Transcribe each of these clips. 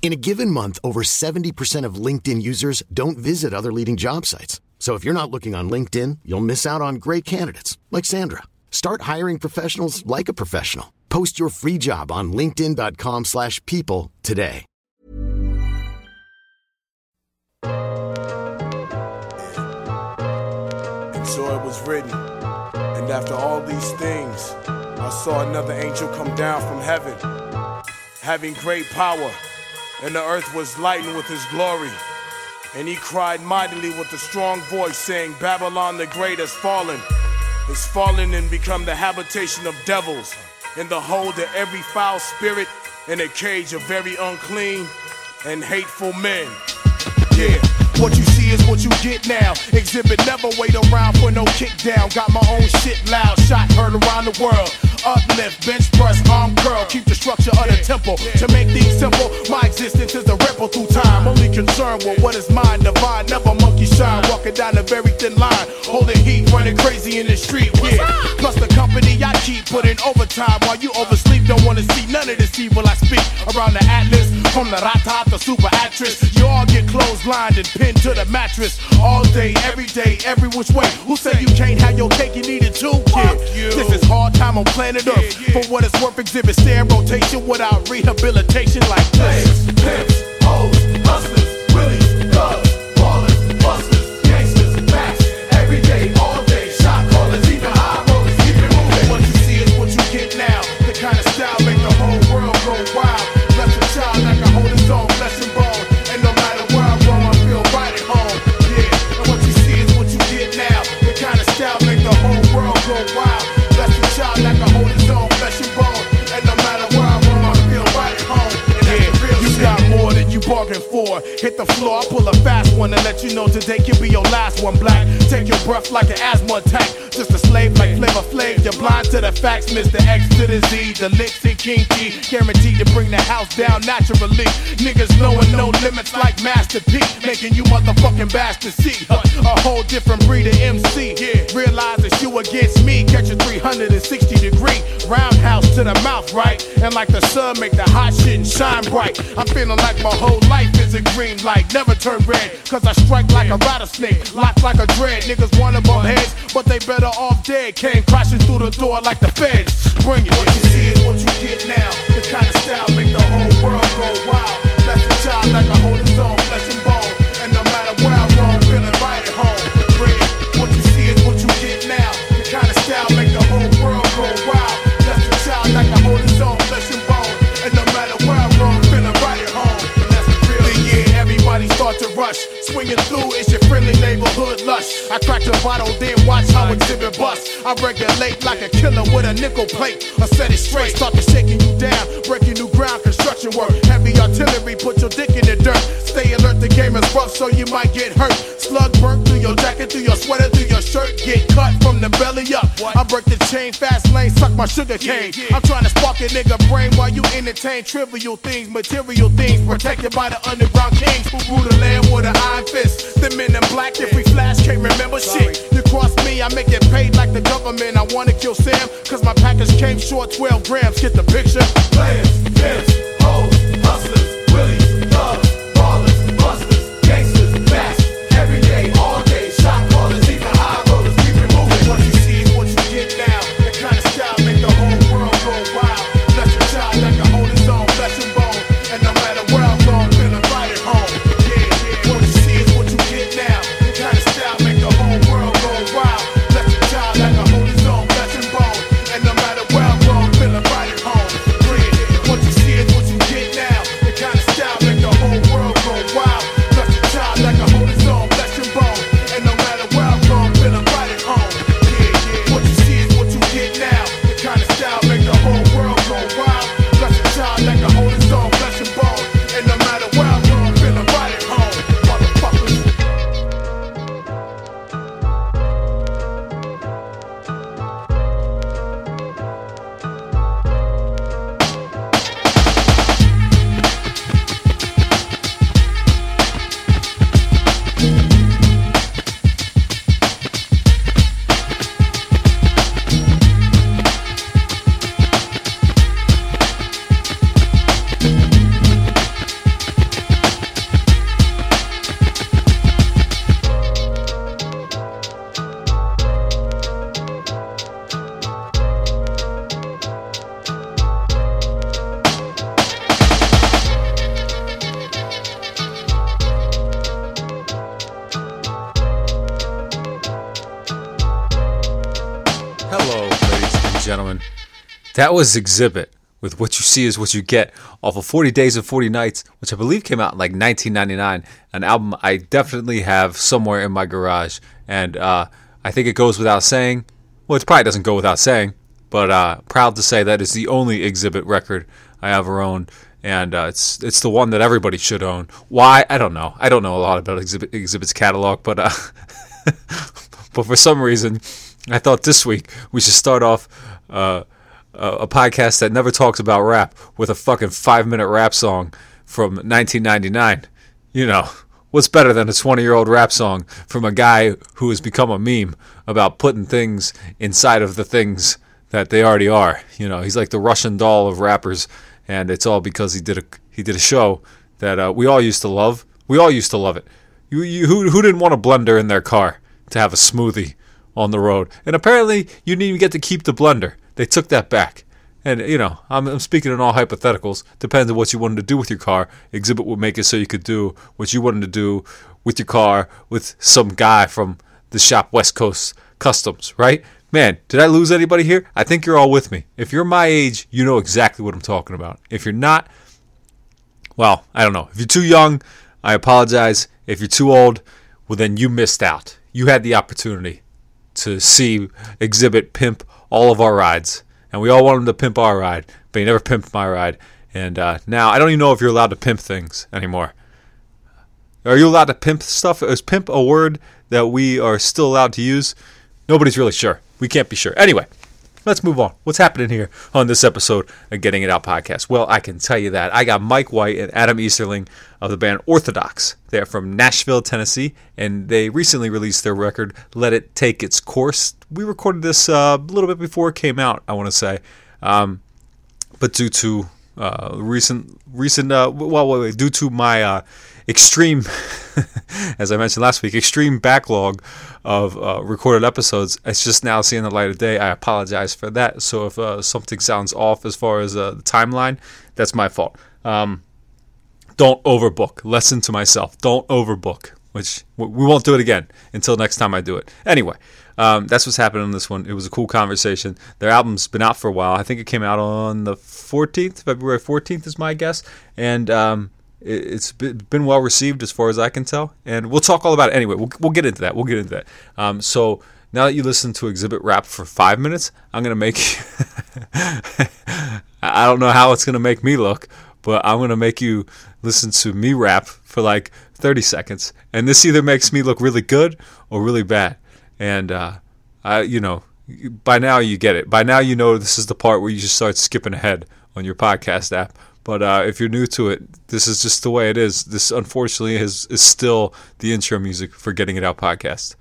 In a given month, over 70% of LinkedIn users don't visit other leading job sites. So if you're not looking on LinkedIn, you'll miss out on great candidates like Sandra. Start hiring professionals like a professional. Post your free job on linkedin.com/people today. And so it was written. And after all these things, I saw another angel come down from heaven, having great power, and the earth was lightened with his glory. And he cried mightily with a strong voice, saying, Babylon the great has fallen, has fallen and become the habitation of devils, and the hold of every foul spirit, and a cage of very unclean and hateful men. Yeah. What you see is what you get now. Xzibit never wait around for no kick down. Got my own shit loud, shot heard around the world. Uplift, bench press, arm curl. Keep the structure of the temple. To make things simple, my existence is a ripple through time. Only concerned with what is mine, divine. Never monkey shine. Walking down a very thin line. Holding heat, running crazy in the street. Yeah. Plus the company I keep putting overtime while you oversleep. Don't wanna see none of this evil I speak around the atlas. From the rata, the super actress. You all get clotheslined and pinned to the mattress all day, every day, every which way. Who said you can't have your cake? You need it too, kid. This is hard time on planet Earth. For what it's worth, Xzibit stand rotation without rehabilitation like this. Pimps, hoes, hustlers, willies, thugs, for. Hit the floor, I pull a fast one and let you know today can be your last one. Black, take your breath like an asthma attack. Just a slave like Flavor Flav. You're blind to the facts, Mr. X to the Z. The Liks and King T. Guaranteed to bring the house down naturally. Niggas knowing no limits like Master P. Making you motherfucking bastards see. A, a whole different breed of MC. Yeah. Realize it's you against me. Catch a 360 degree roundhouse to the mouth, right? And like the sun, make the hot shit shine bright. I'm feeling like my whole life is a green light. Never turn red, cause I strike like a rattlesnake. Lock like a dread. Niggas wanna bump heads, but they better off dead. Came crashing through the door like the feds. Bring it. What you see is what you get now. The kind of style make the whole world go wild. That's a child like a hold his Swinging through, it's your friendly neighborhood lush. I crack the bottle, then watch how Xzibit bust. I regulate like a killer with a nickel plate. I set it straight, start to shaking you down. Breaking new ground, construction work. Heavy artillery, put your dick in the dirt. Stay alert, the game is rough, so you might get hurt. Slug burnt through your jacket, through your sweater, through your shirt. Get cut from the belly up. I break the chain, fast lane, suck my sugar cane. I'm trying to spark a nigga brain while you entertain trivial things, material things. Protected by the underground kings who rule the land with an iron fist. The men in black, if we flash, can't remember shit. You cross me, I make it paid like the government. I wanna kill Sam, cause my package came short 12 grams. Get the picture? Players, pimps, hoes, hustlers, That was Xzibit with What You See Is What You Get off of 40 Days and 40 Nights, which I believe came out in like 1999. An album I definitely have somewhere in my garage. And uh, I think it goes without saying. Well, it probably doesn't go without saying, but uh, proud to say that is the only Xzibit record I ever owned. And uh, it's it's the one that everybody should own. Why? I don't know. I don't know a lot about Xzibit, Xzibit's catalog, but uh, but for some reason, I thought this week we should start off uh, a podcast that never talks about rap with a fucking five minute rap song from 1999. You know, what's better than a 20 year old rap song from a guy who has become a meme about putting things inside of the things that they already are? You know, he's like the Russian doll of rappers, and it's all because he did a he did a show that uh, we all used to love. We all used to love it. You, you, who, who didn't want a blender in their car to have a smoothie on the road? And apparently, you didn't even get to keep the blender. They took that back. And, you know, I'm, I'm, speaking in all hypotheticals. Depends on what you wanted to do with your car. Xzibit would make it so you could do what you wanted to do with your car with some guy from the shop West Coast Customs, right? Man, did I lose anybody here? I think you're all with me. If you're my age, you know exactly what I'm talking about. If you're not, well, I don't know. If you're too young, I apologize. If you're too old, well, then you missed out. You had the opportunity to see Xzibit pimp all of our rides, and we all want him to pimp our ride, but he never pimped my ride. And uh, now I don't even know if you're allowed to pimp things anymore. Are you allowed to pimp stuff? Is pimp a word that we are still allowed to use? Nobody's really sure. We can't be sure. Anyway, let's move on. What's happening here on this episode of Getting It Out podcast? Well, I can tell you that I got Mike White and Adam Easterling of the band Orthodox. They're from Nashville, Tennessee, and they recently released their record "Let It Take Its Course." We recorded this uh, a little bit before it came out. I want to say, um, but due to uh, recent recent uh, well, wait, wait, due to my uh, extreme, as I mentioned last week, extreme backlog of uh, recorded episodes. It's just now seeing the light of day. I apologize for that. So if uh, something sounds off as far as uh, the timeline, that's my fault. Um, don't overbook. Lesson to myself: don't overbook. Which we won't do it again until next time I do it. Anyway. Um, that's what's happening on this one. It was a cool conversation. Their album's been out for a while. I think it came out on the 14th, February 14th is my guess. And um, it's been well received as far as I can tell, and we'll talk all about it anyway. We'll, we'll get into that. We'll get into that. Um, so now that you listen to Xzibit Rap for five minutes, I'm gonna make. I don't know how it's gonna make me look, but I'm gonna make you listen to me rap for like 30 seconds, and this either makes me look really good or really bad. And uh, I, you know, by now you get it. By now you know this is the part where you just start skipping ahead on your podcast app. But uh, if you're new to it, this is just the way it is. This, unfortunately, is, is still the intro music for Getting It Out podcast.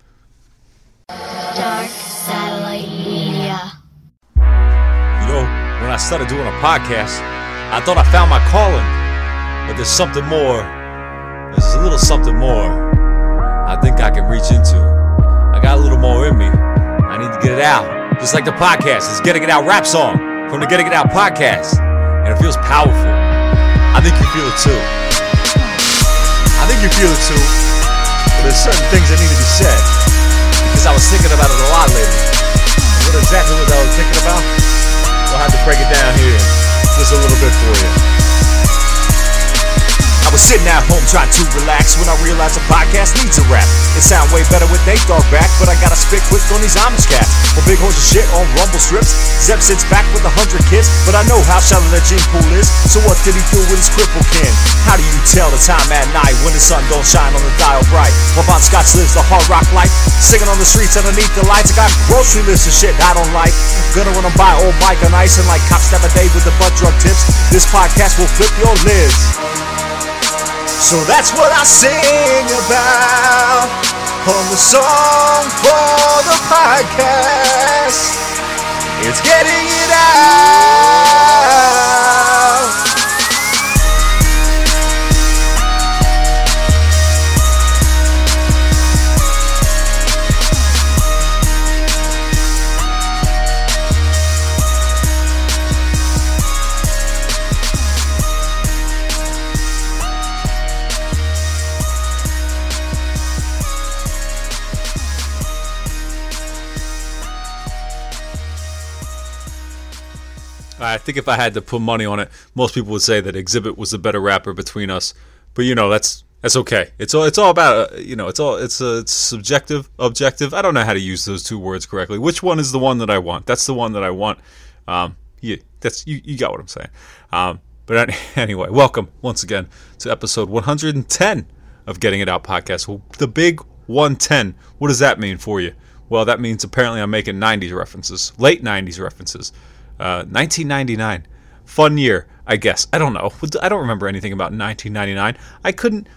Dark Satellite Media. You know, when I started doing a podcast, I thought I found my calling. But there's something more. There's a little something more I think I can reach into. I got a little more in me. I need to get it out. Just like the podcast. It's Getting It Out rap song from the Getting It Out podcast and it feels powerful. I think you feel it too. I think you feel it too. But there's certain things that need to be said because I was thinking about it a lot lately. What exactly was I was thinking about? We'll have to break it down here just a little bit for you. I was sitting at home trying to relax when I realized a podcast needs a rap. It sound way better with Nate Dogg back, but I gotta spit quick on these Amish cats. Well, big horse of shit on rumble strips. Zeb sits back with a hundred kids, but I know how shallow that gene pool is. So what did he do with his cripple kin? How do you tell the time at night when the sun don't shine on the dial bright? While Bon Scotch lives the hard rock life, singing on the streets underneath the lights. I got grocery lists of shit I don't like. Gonna run them buy old Mike on ice and like cops a day with the butt drug tips. This podcast will flip your lids. So that's what I sing about on the song for the podcast. It's getting it out. Think if I had to put money on it, most people would say that Xzibit was the better rapper between us. But you know, that's that's okay. It's all it's all about uh, you know, it's all it's uh, it's subjective, objective. I don't know how to use those two words correctly. Which one is the one that I want? That's the one that I want. Um, yeah, that's you. You got what I'm saying. Um, but anyway, welcome once again to episode 110 of Getting It Out podcast. Well, the big 110. What does that mean for you? Well, that means apparently I'm making 90s references, late 90s references. Uh, 1999, fun year, I guess. I don't know. I don't remember anything about 1999. I couldn't.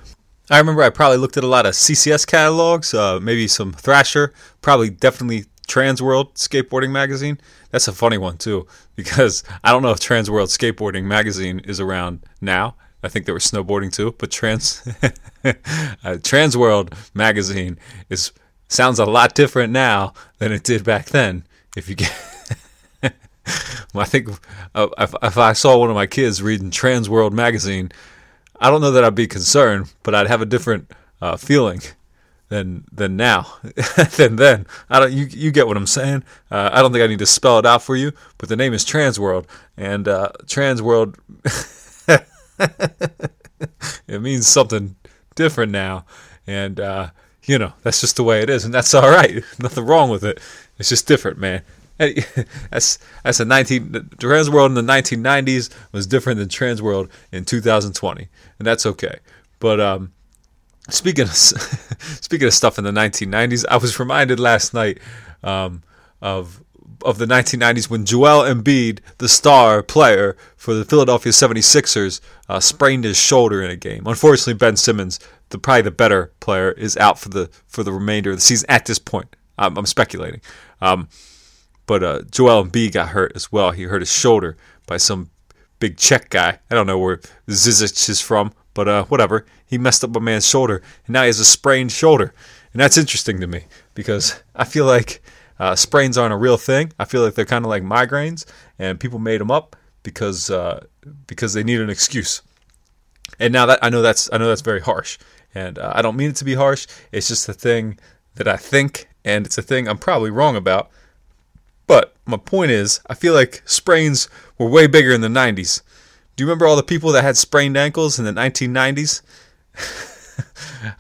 I remember I probably looked at a lot of CCS catalogs, uh, maybe some Thrasher, probably definitely Transworld Skateboarding Magazine. That's a funny one too, because I don't know if Transworld Skateboarding Magazine is around now. I think they were snowboarding too, but Trans uh, Transworld Magazine is sounds a lot different now than it did back then. If you get I think uh, if, if, I saw one of my kids reading Trans World magazine, I don't know that I'd be concerned, but I'd have a different uh, feeling than than now than then. I don't. You you get what I'm saying? Uh, I don't think I need to spell it out for you, but the name is Transworld, and uh, Transworld it means something different now, and uh, you know that's just the way it is, and that's all right. Nothing wrong with it. It's just different, man. that's that's a 19 Transworld in the 1990s was different than Transworld in 2020, and that's okay. But um, speaking of speaking of stuff in the 1990s, I was reminded last night um, of of the 1990s when Joel Embiid, the star player for the Philadelphia 76ers, uh, sprained his shoulder in a game. Unfortunately, Ben Simmons, the probably the better player, is out for the for the remainder of the season at this point. I'm, I'm speculating. Um, but uh, Joel Embiid got hurt as well. He hurt his shoulder by some big Czech guy. I don't know where Zizic is from, but uh, whatever. He messed up a man's shoulder, and now he has a sprained shoulder. And that's interesting to me because I feel like uh, sprains aren't a real thing. I feel like they're kind of like migraines, and people made them up because uh, because they need an excuse. And now that I know that's I know that's very harsh, and uh, I don't mean it to be harsh. It's just a thing that I think, and it's a thing I'm probably wrong about. My point is, I feel like sprains were way bigger in the 90s. Do you remember all the people that had sprained ankles in the 1990s?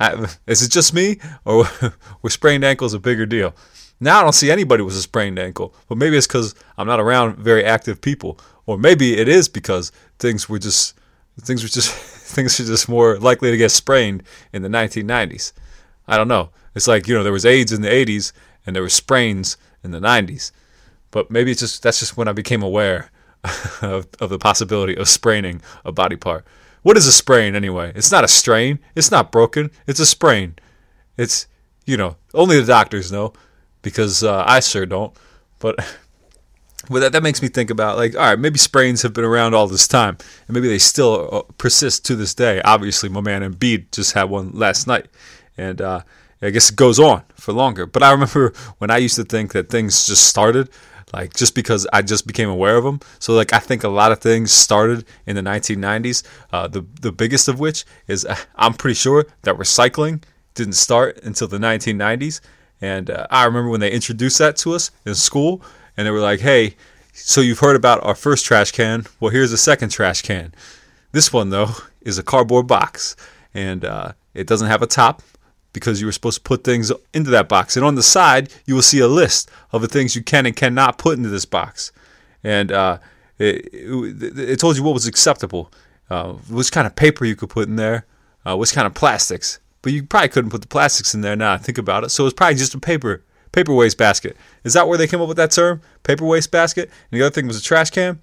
is it just me, or were sprained ankles a bigger deal? Now I don't see anybody with a sprained ankle, but maybe it's because I'm not around very active people, or maybe it is because things were just things were just things were just more likely to get sprained in the 1990s. I don't know. It's like you know there was AIDS in the 80s and there were sprains in the 90s. But maybe it's just that's just when I became aware of, of the possibility of spraining a body part. What is a sprain anyway? It's not a strain. It's not broken. It's a sprain. It's you know only the doctors know because uh, I sure don't. But well, that that makes me think about like all right, maybe sprains have been around all this time, and maybe they still uh, persist to this day. Obviously, my man Embiid just had one last night, and uh, I guess it goes on for longer. But I remember when I used to think that things just started like just because I just became aware of them. So like I think a lot of things started in the 1990s. Uh, the the biggest of which is uh, I'm pretty sure that recycling didn't start until the 1990s. And uh, I remember when they introduced that to us in school, and they were like, "Hey, so you've heard about our first trash can? Well, here's a second trash can. This one though is a cardboard box, and uh, it doesn't have a top because you were supposed to put things into that box. And on the side, you will see a list of the things you can and cannot put into this box. And uh, it, it, it, told you what was acceptable, uh, which kind of paper you could put in there, uh, which kind of plastics. But you probably couldn't put the plastics in there now. Think about it. So it was probably just a paper paper waste basket. Is that where they came up with that term? Paper waste basket. And the other thing was a trash can.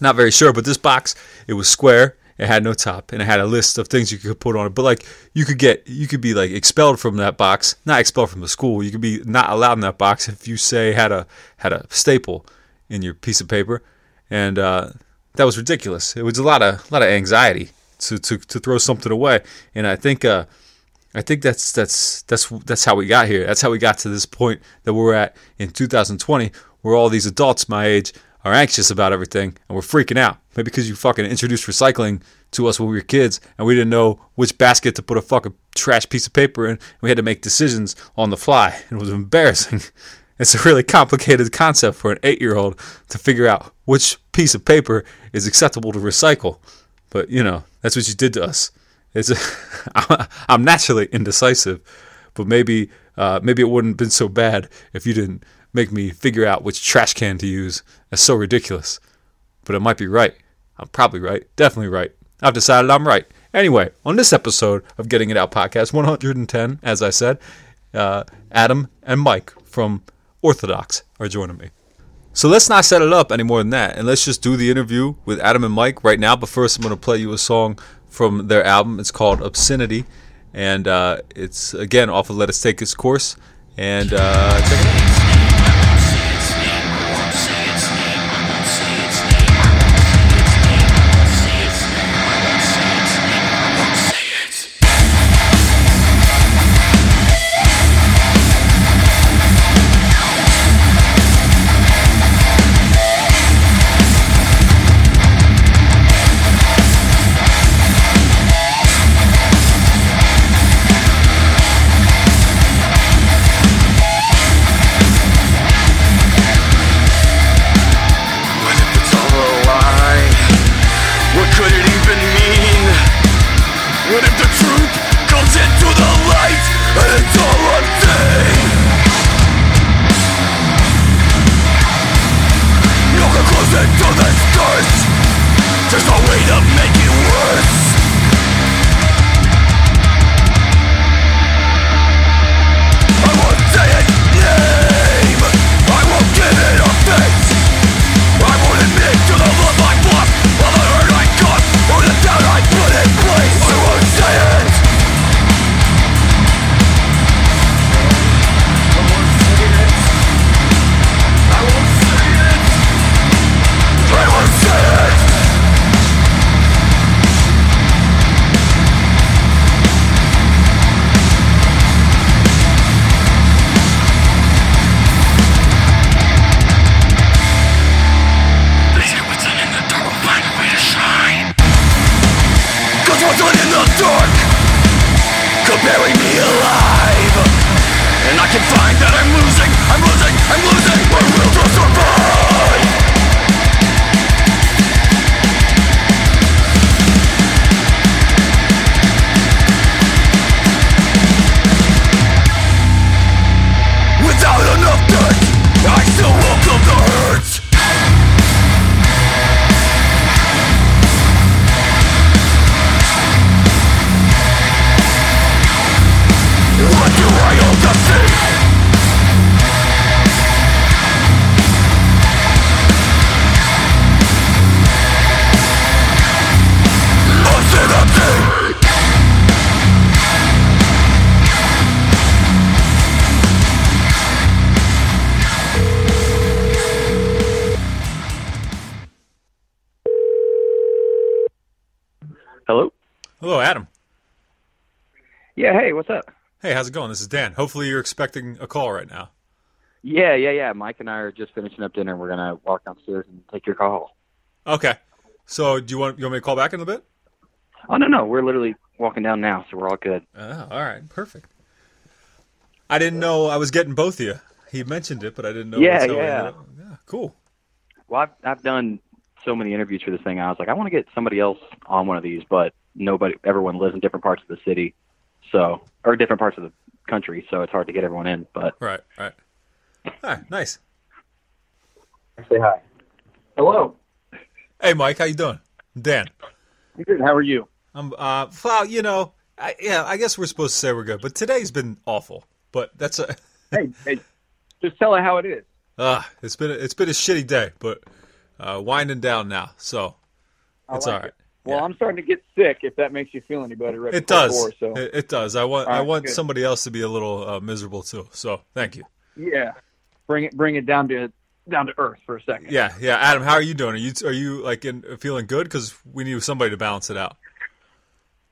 Not very sure, but this box it was square it had no top, and it had a list of things you could put on it. But like you could get, you could be like expelled from that box, not expelled from the school. You could be not allowed in that box if you say had a had a staple in your piece of paper, and uh, that was ridiculous. It was a lot of a lot of anxiety to to to throw something away, and I think. Uh, I think that's that's that's that's how we got here. That's how we got to this point that we're at in 2020, where all these adults my age are anxious about everything and we're freaking out. Maybe because you fucking introduced recycling to us when we were kids and we didn't know which basket to put a fucking trash piece of paper in. We had to make decisions on the fly. It was embarrassing. It's a really complicated concept for an eight year old to figure out which piece of paper is acceptable to recycle. But, you know, that's what you did to us. It's a, I'm naturally indecisive, but maybe uh, maybe it wouldn't have been so bad if you didn't make me figure out which trash can to use. That's so ridiculous. But I might be right. I'm probably right. Definitely right. I've decided I'm right. Anyway, on this episode of Getting It Out podcast, 110, as I said, uh, Adam and Mike from Orthodox are joining me. So let's not set it up any more than that, and let's just do the interview with Adam and Mike right now. But first, I'm going to play you a song from their album. It's called Obscenity, and uh, it's again off of Let Us Take Its Course. And uh, Yeah, hey, what's up? Hey, how's it going? This is Dan. Hopefully, you're expecting a call right now. Yeah, yeah, yeah. Mike and I are just finishing up dinner. We're gonna walk downstairs and take your call. Okay. So, do you want you want me to call back in a bit? Oh no, no, we're literally walking down now, so we're all good. Oh, all right, perfect. I didn't know I was getting both of you. He mentioned it, but I didn't know. Yeah, yeah. yeah. Cool. Well, I've I've done so many interviews for this thing. I was like, I want to get somebody else on one of these, but nobody, everyone lives in different parts of the city, so or different parts of the country, so it's hard to get everyone in. But Right, right. All right, nice. say hi. Hello. Hey, Mike, how you doing? Dan. Good. How are you? I'm. Uh, well, you know, I, yeah, I guess we're supposed to say we're good, but today's been awful. But that's a. hey, hey, just tell her how it is. Uh, it's been a, it's been a shitty day, but uh, winding down now, so it's all right. Well, I'm starting to get sick. If that makes you feel any better, right It does. four, so It, it does. I want All I want good. somebody else to be a little uh, miserable too. So thank you. yeah, bring it bring it down to down to earth for a second. Yeah, yeah. Adam, how are you doing? Are you are you like in, feeling good? Because we need somebody to balance it out.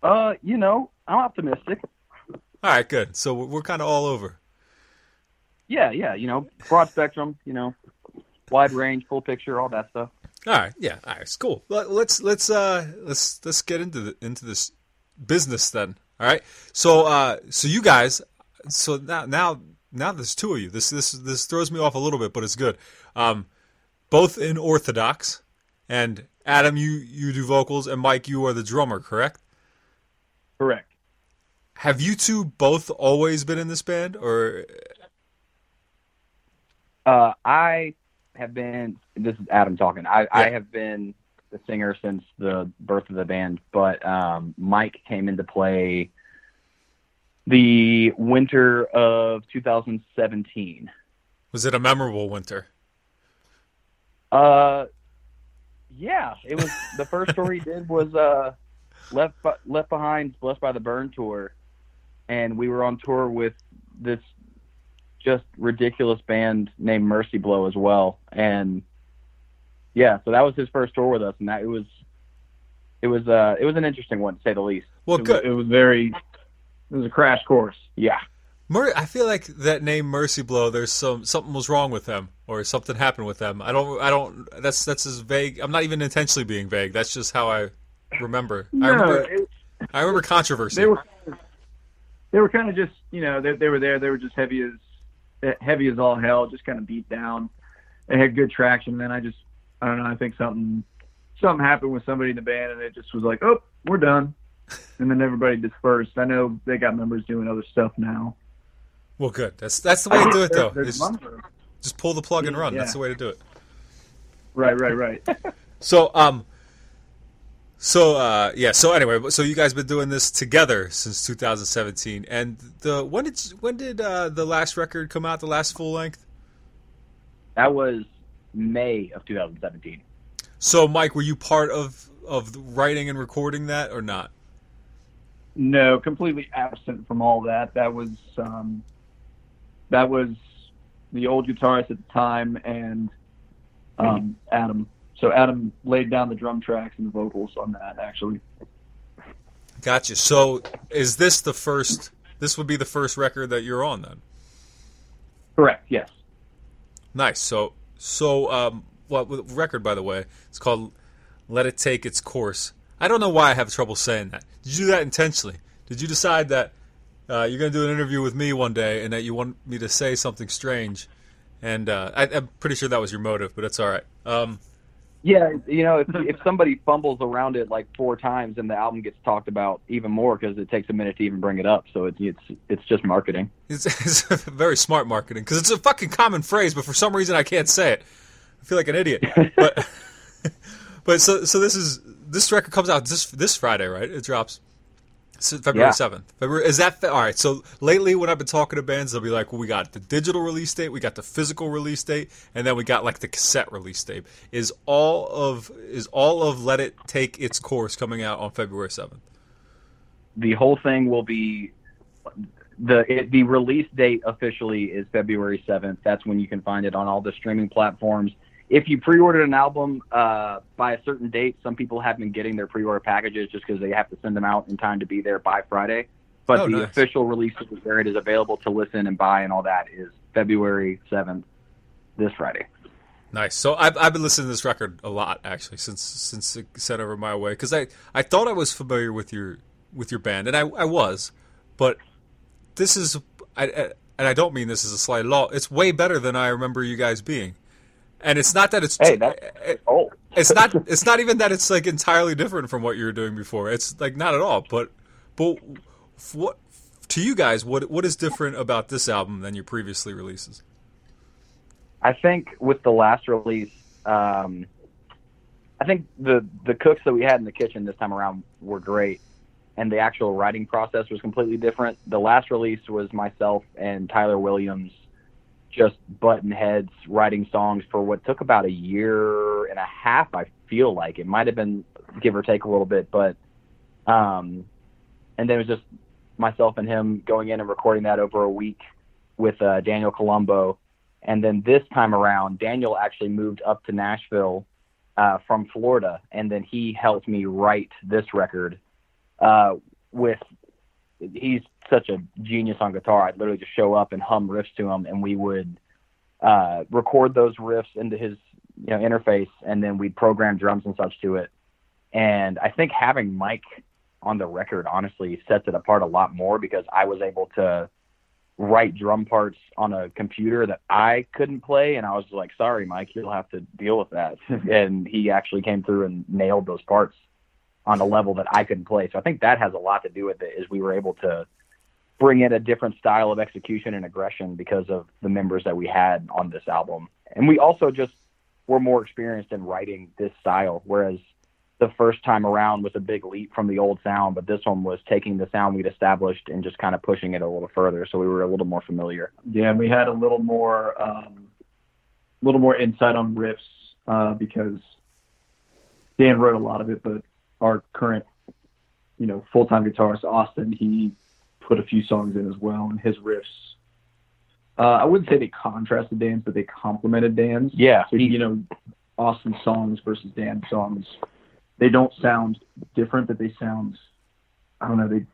Uh, you know, I'm optimistic. All right, good. So we're kind of all over. Yeah, yeah. You know, broad spectrum. You know, wide range, full picture, all that stuff. All right, yeah, all right, it's cool. Let, let's let's uh let's let's get into the, into this business then. All right. So uh so you guys, so now now now there's two of you. This this this throws me off a little bit, but it's good. Um, both in Orthodox, and Adam, you you do vocals, and Mike, you are the drummer, correct? Correct. Have you two both always been in this band, or Uh, I have been. This is Adam talking. I, I have been the singer since the birth of the band, but um, Mike came into play the winter of 2017. was it a memorable winter? Uh, yeah, it was the first tour he did was uh, left left behind, blessed by the burn tour, and we were on tour with this just ridiculous band named Mercy Blow as well, and yeah, so that was his first tour with us, and that it was it was uh it was an interesting one to say the least. Well, it, was, it was very. It was a crash course. Yeah, Mer- I feel like that name Mercy Blow. There's some something was wrong with them, or something happened with them. I don't. I don't. That's that's as vague. I'm not even intentionally being vague. That's just how I remember. I No, remember. it- I remember controversy. they were they were kind of just you know they they were there they were just heavy as heavy as all hell just kind of beat down It had good traction and then I just I don't know I think something something happened with somebody in the band and it just was like oh we're done and then everybody dispersed I know they got members doing other stuff now well, good. That's that's the way to do it, though. There's is one for- just pull the plug and run. That's the way to do it. right right right So um. So uh yeah. So anyway, so you guys been doing this together since 2017, and the when did when did uh, the last record come out? The last full length. that was May of 2017. So Mike, were you part of of writing and recording that or not? No, completely absent from all that. That was um, that was the old guitarist at the time and um, Adam. So Adam laid down the drum tracks and the vocals on that. Actually, Gotcha. So is this the first? This would be the first record that you're on then. correct. Yes. Nice. So so um, what well, record by the way? It's called "Let It Take Its Course." I don't know why I have trouble saying that. Did you do that intentionally? Did you decide that uh, you're going to do an interview with me one day and that you want me to say something strange? And uh, I, I'm pretty sure that was your motive, but it's all right. Um, Yeah, you know, if if somebody fumbles around it like four times, and the album gets talked about even more because it takes a minute to even bring it up. So it's it's it's just marketing. It's, it's very smart marketing because it's a fucking common phrase, but for some reason I can't say it. I feel like an idiot. But but so so this is this record comes out this this Friday, right? It drops February Yeah. seventh. February is that all right? So lately, when I've been talking to bands, they'll be like, "Well, we got the digital release date, we got the physical release date, and then we got like the cassette release date." Is all of is all of Let It Take Its Course coming out on February seventh? The whole thing will be the it, the release date officially is February seventh. That's when you can find it on all the streaming platforms. If you pre-ordered an album uh, by a certain date, some people have been getting their pre-order packages just because they have to send them out in time to be there by Friday. But Oh, the nice. official release of where it is available to listen and buy and all that is February seventh, this Friday. Nice. So I've, I've been listening to this record a lot actually since since it sent over my way because I, I thought I was familiar with your with your band and I, I was, but this is I, I and I don't mean this as a slight at all. It's way better than I remember you guys being, and it's not that it's Hey, that's it- oh, it's not it's not even that it's like entirely different from what you were doing before. It's like not at all. But but what to you guys what what is different about this album than your previously releases? I think with the last release, um, I think the the cooks that we had in the kitchen this time around were great, and the actual writing process was completely different. The last release was myself and Tyler Williams just button heads writing songs for what took about a year and a half. I feel like it might have been give or take a little bit, but um, and then it was just myself and him going in and recording that over a week with uh, Daniel Colombo. And then this time around, Daniel actually moved up to Nashville uh, from Florida, and then he helped me write this record. Uh, with he's such a genius on guitar. I'd literally just show up and hum riffs to him, and we would uh, record those riffs into his you know interface, and then we'd program drums and such to it. And I think having Mike on the record honestly sets it apart a lot more because I was able to write drum parts on a computer that I couldn't play, and I was like, "Sorry, Mike, you'll have to deal with that." and he actually came through and nailed those parts on a level that I couldn't play. So I think that has a lot to do with it. Is we were able to bring in a different style of execution and aggression because of the members that we had on this album, and we also just were more experienced in writing this style, whereas the first time around was a big leap from the old sound, but this one was taking the sound we'd established and just kind of pushing it a little further. So we were a little more familiar. Yeah, and we had a little more, um, a little more insight on riffs uh, because Dan wrote a lot of it, but our current, you know, full-time guitarist Austin, he put a few songs in as well, and his riffs. Uh, I wouldn't say they contrasted Dan's, but they complemented Dan's. Yeah, So, you know, Austin's songs versus Dan's songs, they don't sound different, but they sound, I don't know, they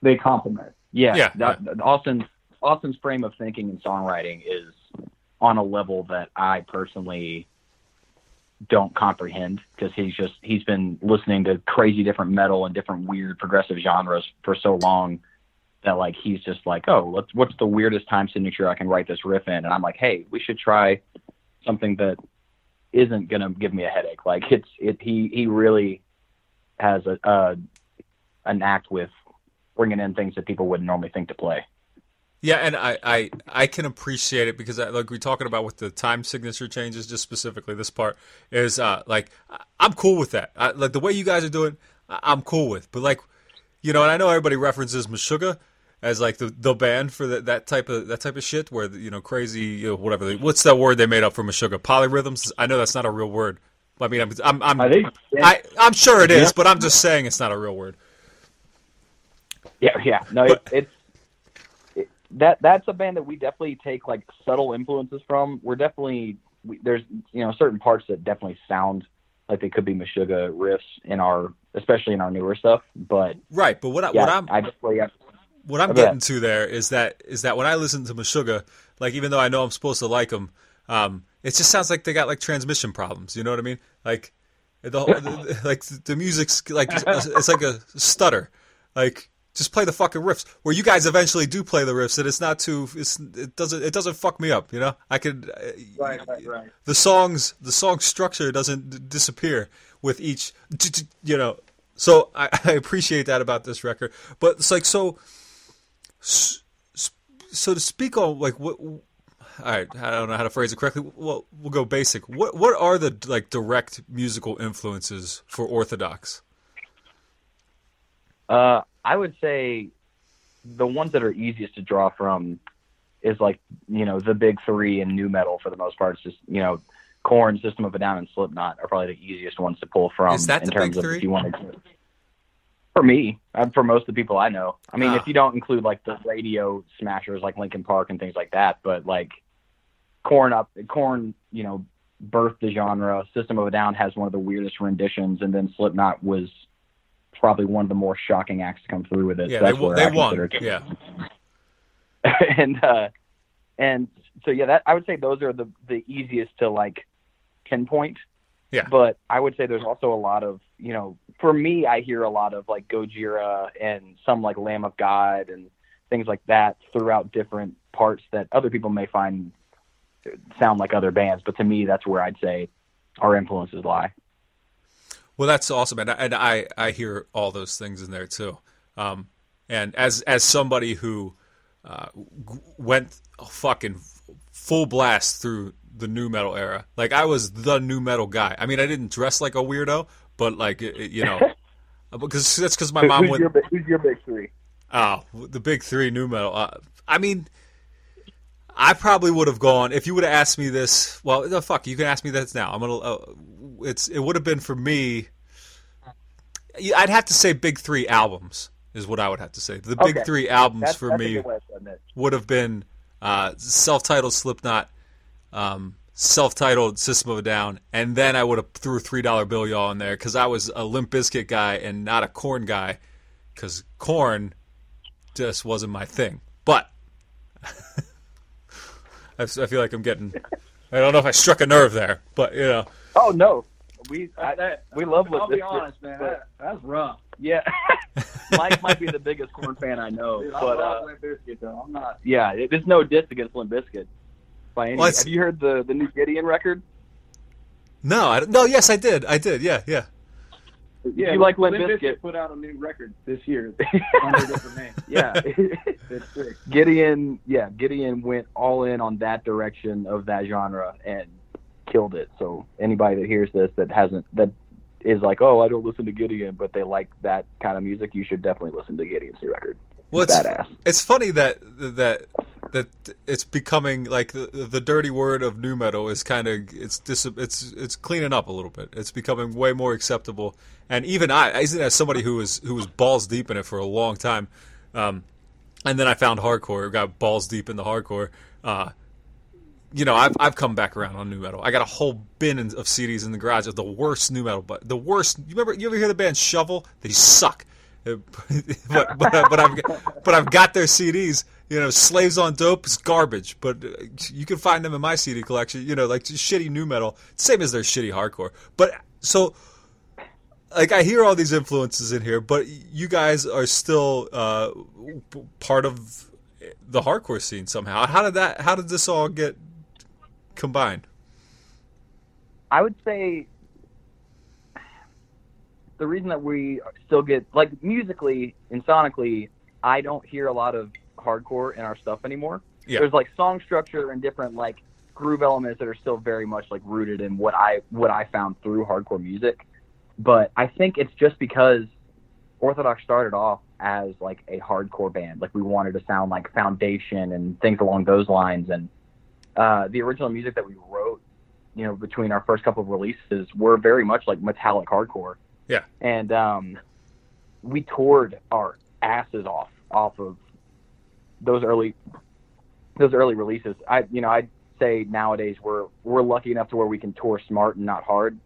they complement. Yeah, Yeah. that- that Austin's Austin's frame of thinking and songwriting is on a level that I personally don't comprehend because he's just he's been listening to crazy different metal and different weird progressive genres for so long that like he's just like, oh, what's the weirdest time signature I can write this riff in? And I'm like, hey, we should try something that isn't gonna give me a headache. Like it's it he he really has a, a an act with bringing in things that people wouldn't normally think to play. Yeah, and I, I, I can appreciate it because I, like we're talking about with the time signature changes, just specifically this part is uh, like I'm cool with that. I, like the way you guys are doing, I- I'm cool with. But like, you know, and I know everybody references Meshuggah as like the the band for that that type of that type of shit where you know crazy you know, whatever. They, what's that word they made up for Meshuggah? Polyrhythms. I know that's not a real word. I mean, I'm I'm I'm, I think- I, I'm sure it is, Yeah. but I'm just saying it's not a real word. Yeah, yeah. No, it, it's it, that that's a band that we definitely take like subtle influences from. We're definitely we, there's you know certain parts that definitely sound like they could be Meshuggah riffs in our especially in our newer stuff. But Right, but what I, yeah, what I'm I definitely what I'm Okay. getting to there is that is that when I listen to Meshuggah, like even though I know I'm supposed to like them, um, it just sounds like they got like transmission problems. You know what I mean? Like the, whole, the like the music's like it's like a stutter. Like just play the fucking riffs. Where you guys eventually do play the riffs, and it's not too. It's it doesn't it doesn't fuck me up. You know, I could uh, Right, right, right. the songs the song structure doesn't d- disappear with each t- t- you know so I, I appreciate that about this record but it's like so s- s- so to speak on like what all right i don't know how to phrase it correctly well we'll go basic what what are the like direct musical influences for orthodox uh, I would say the ones that are easiest to draw from is like you know the big three in nu metal for the most part. It's just you know. Korn, System of a Down, and Slipknot are probably the easiest ones to pull from. Is that in the terms big of three? if you want to for me, uh, for most of the people I know. I mean, Ah. if you don't include like the radio smashers like Linkin Park and things like that, but like Korn up, Korn, you know, birthed the genre. System of a Down has one of the weirdest renditions, and then Slipknot was probably one of the more shocking acts to come through with it. yeah So they, that's where they I won it. yeah and uh, and so yeah, that I would say those are the the easiest to like pinpoint. Yeah. But I would say there's also a lot of you know, for me, I hear a lot of like Gojira and some like Lamb of God and things like that throughout different parts that other people may find sound like other bands. But to me, that's where I'd say our influences lie. Well, that's awesome, and I- and I I hear all those things in there too. Um, and as as somebody who uh, went fucking full blast through the nu metal era, like I was the nu metal guy. I mean, I didn't dress like a weirdo, but like it- you know, because that's because my mom who's went. your who's your big three? Oh, the big three nu metal. Uh, I mean, I probably would have gone if you would have asked me this. Well, no, fuck, you can ask me this now. I'm gonna. Uh, it's it would have been for me. I'd have to say big three albums is what I would have to say. The big Okay. three albums That's- for that's me good way of putting it. would have been uh, self-titled Slipknot, um, self-titled System of a Down, and then I would have threw a three dollar bill y'all in there because I was a Limp Bizkit guy and not a Korn guy because Korn just wasn't my thing. But I feel like I'm getting. I don't know if I struck a nerve there, but you know. Oh no, we I, That- we love I'll be honest, man. That, that's rough. Yeah, Mike might be the biggest Korn fan I know, Dude, I but love uh, Limp Bizkit, though. I'm not. yeah, it, there's no diss against Limp Bizkit by any. Well, Have you heard the the new Gideon record? No, I, don't- no. Yes, I did. I did. Yeah, yeah. Yeah, you like Limp Bizkit? Bizkit put out a new record this year under a different name. Yeah, It's. Gideon. Yeah, Gideon went all in on that direction of that genre and killed it. So anybody that hears this that hasn't that is like, oh, I don't listen to Gideon, but they like that kind of music, you should definitely listen to Gideon's new record. Well, It's badass. It's funny that that that it's becoming like the, the dirty word of nu metal is kind of it's dis, it's it's cleaning up a little bit. It's becoming way more acceptable. And even I, even as somebody who was who was balls deep in it for a long time, um, and then I found hardcore, got balls deep in the hardcore. Uh, you know, I've I've come back around on nu metal. I got a whole bin of CDs in the garage of the worst nu metal, but the worst. You remember? You ever hear the band Shuvel? They suck. But but, but I've got- but I've got their CDs. You know, Slaves on Dope is garbage, but uh, you can find them in my CD collection. You know, like shitty nu metal, same as their shitty hardcore. But so, like, I hear all these influences in here, but you guys are still uh, part of the hardcore scene somehow. How did that? How did this all get combined? I would say the reason that we still get like musically and sonically, I don't hear a lot of hardcore in our stuff anymore. Yeah. There's like song structure and different like groove elements that are still very much like rooted in what I what I found through hardcore music. But I think it's just because Orthodox started off as like a hardcore band. Like we wanted to sound like Foundation and things along those lines. And uh, the original music that we wrote, you know, between our first couple of releases were very much like metallic hardcore. Yeah. And um, we toured our asses off off of those early those early releases. I you know I'd say nowadays we're we're lucky enough to where we can tour smart and not hard.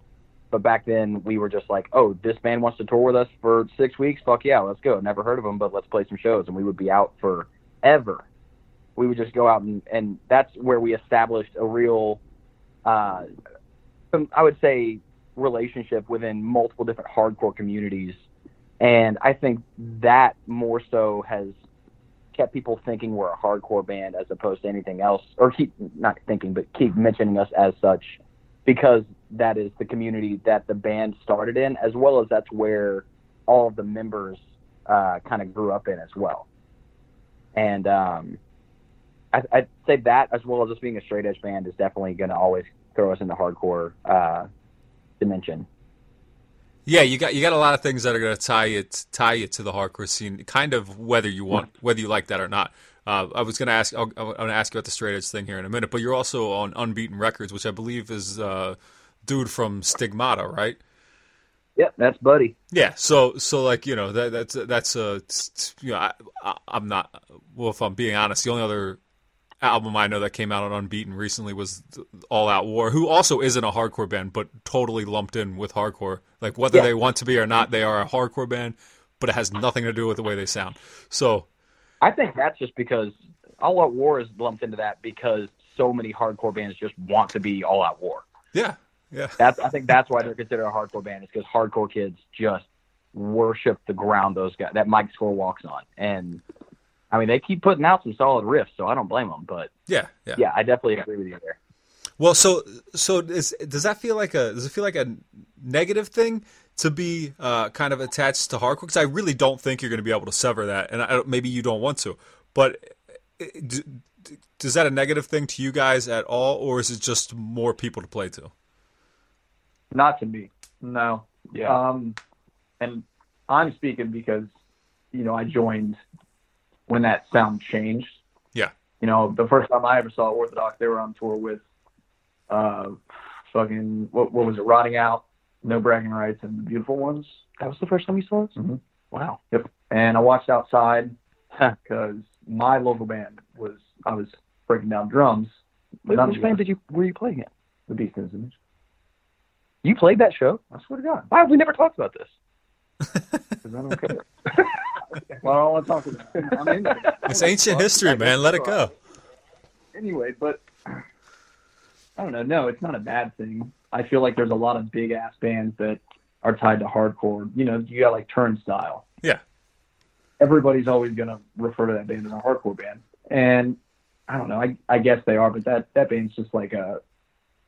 But back then we were just like, oh, this band wants to tour with us for six weeks. Fuck yeah, let's go. Never heard of them, but let's play some shows, and we would be out forever. We would just go out and and that's where we established a real, uh, I would say, relationship within multiple different hardcore communities, and I think that more so has kept people thinking we're a hardcore band as opposed to anything else, or keep not thinking, but keep mentioning us as such, because that is the community that the band started in, as well as that's where all of the members uh, kind of grew up in as well. And um, I, I'd say that, as well as us being a straight edge band, is definitely going to always throw us in the hardcore uh, dimension. Yeah, you got you got a lot of things that are going to tie it tie you to the hardcore scene, kind of whether you want whether you like that or not. Uh, I was going to ask I'll, I'm going to ask you about the straight edge thing here in a minute, but you're also on Unbeaten Records, which I believe is uh, dude from Stigmata, right? Yep, that's Buddy. Yeah, so so like you know that that's that's uh you know I, I I'm not well if I'm being honest the only other album I know that came out on Unbeaten recently was All Out War, who also isn't a hardcore band but totally lumped in with hardcore. Like whether Yeah. they want to be or not, they are a hardcore band, but it has nothing to do with the way they sound. So I think that's just because All Out War is lumped into that because so many hardcore bands just want to be All Out War. yeah, yeah, That's I think that's why they're considered a hardcore band is because hardcore kids just worship the ground those guys that Mike Score walks on, and I mean they keep putting out some solid riffs, so I don't blame them. But yeah, yeah. yeah, I definitely agree with you there. Well, so so is, does that feel like a does it feel like a negative thing to be uh, kind of attached to hardcore? Because I really don't think you're going to be able to sever that, and I, maybe you don't want to. But uh, d- d- is that a negative thing to you guys at all, or is it just more people to play to? Not to me. No. Yeah. Um, and I'm speaking because, you know, I joined when that sound changed. Yeah. You know, the first time I ever saw Orthodox, they were on tour with, uh, fucking what, what was it? Rotting Out, No Bragging Rights, and the Beautiful Ones. That was the first time you saw us. Mhm. Wow. Yep. And I watched outside because my local band was I was breaking down drums. Wait, None which of band did you were you playing at? The Beast in His Image. You played that show? I swear to God. Why have we never talked about this? Because I don't care. well, I don't want to talk about it. I'm into it. It's ancient history, man. Let it go. Anyway, but I don't know. No, it's not a bad thing. I feel like there's a lot of big ass bands that are tied to hardcore. You know, you got like Turnstile. Yeah. Everybody's always gonna refer to that band as a hardcore band, and I don't know. I I guess they are, but that that band's just like a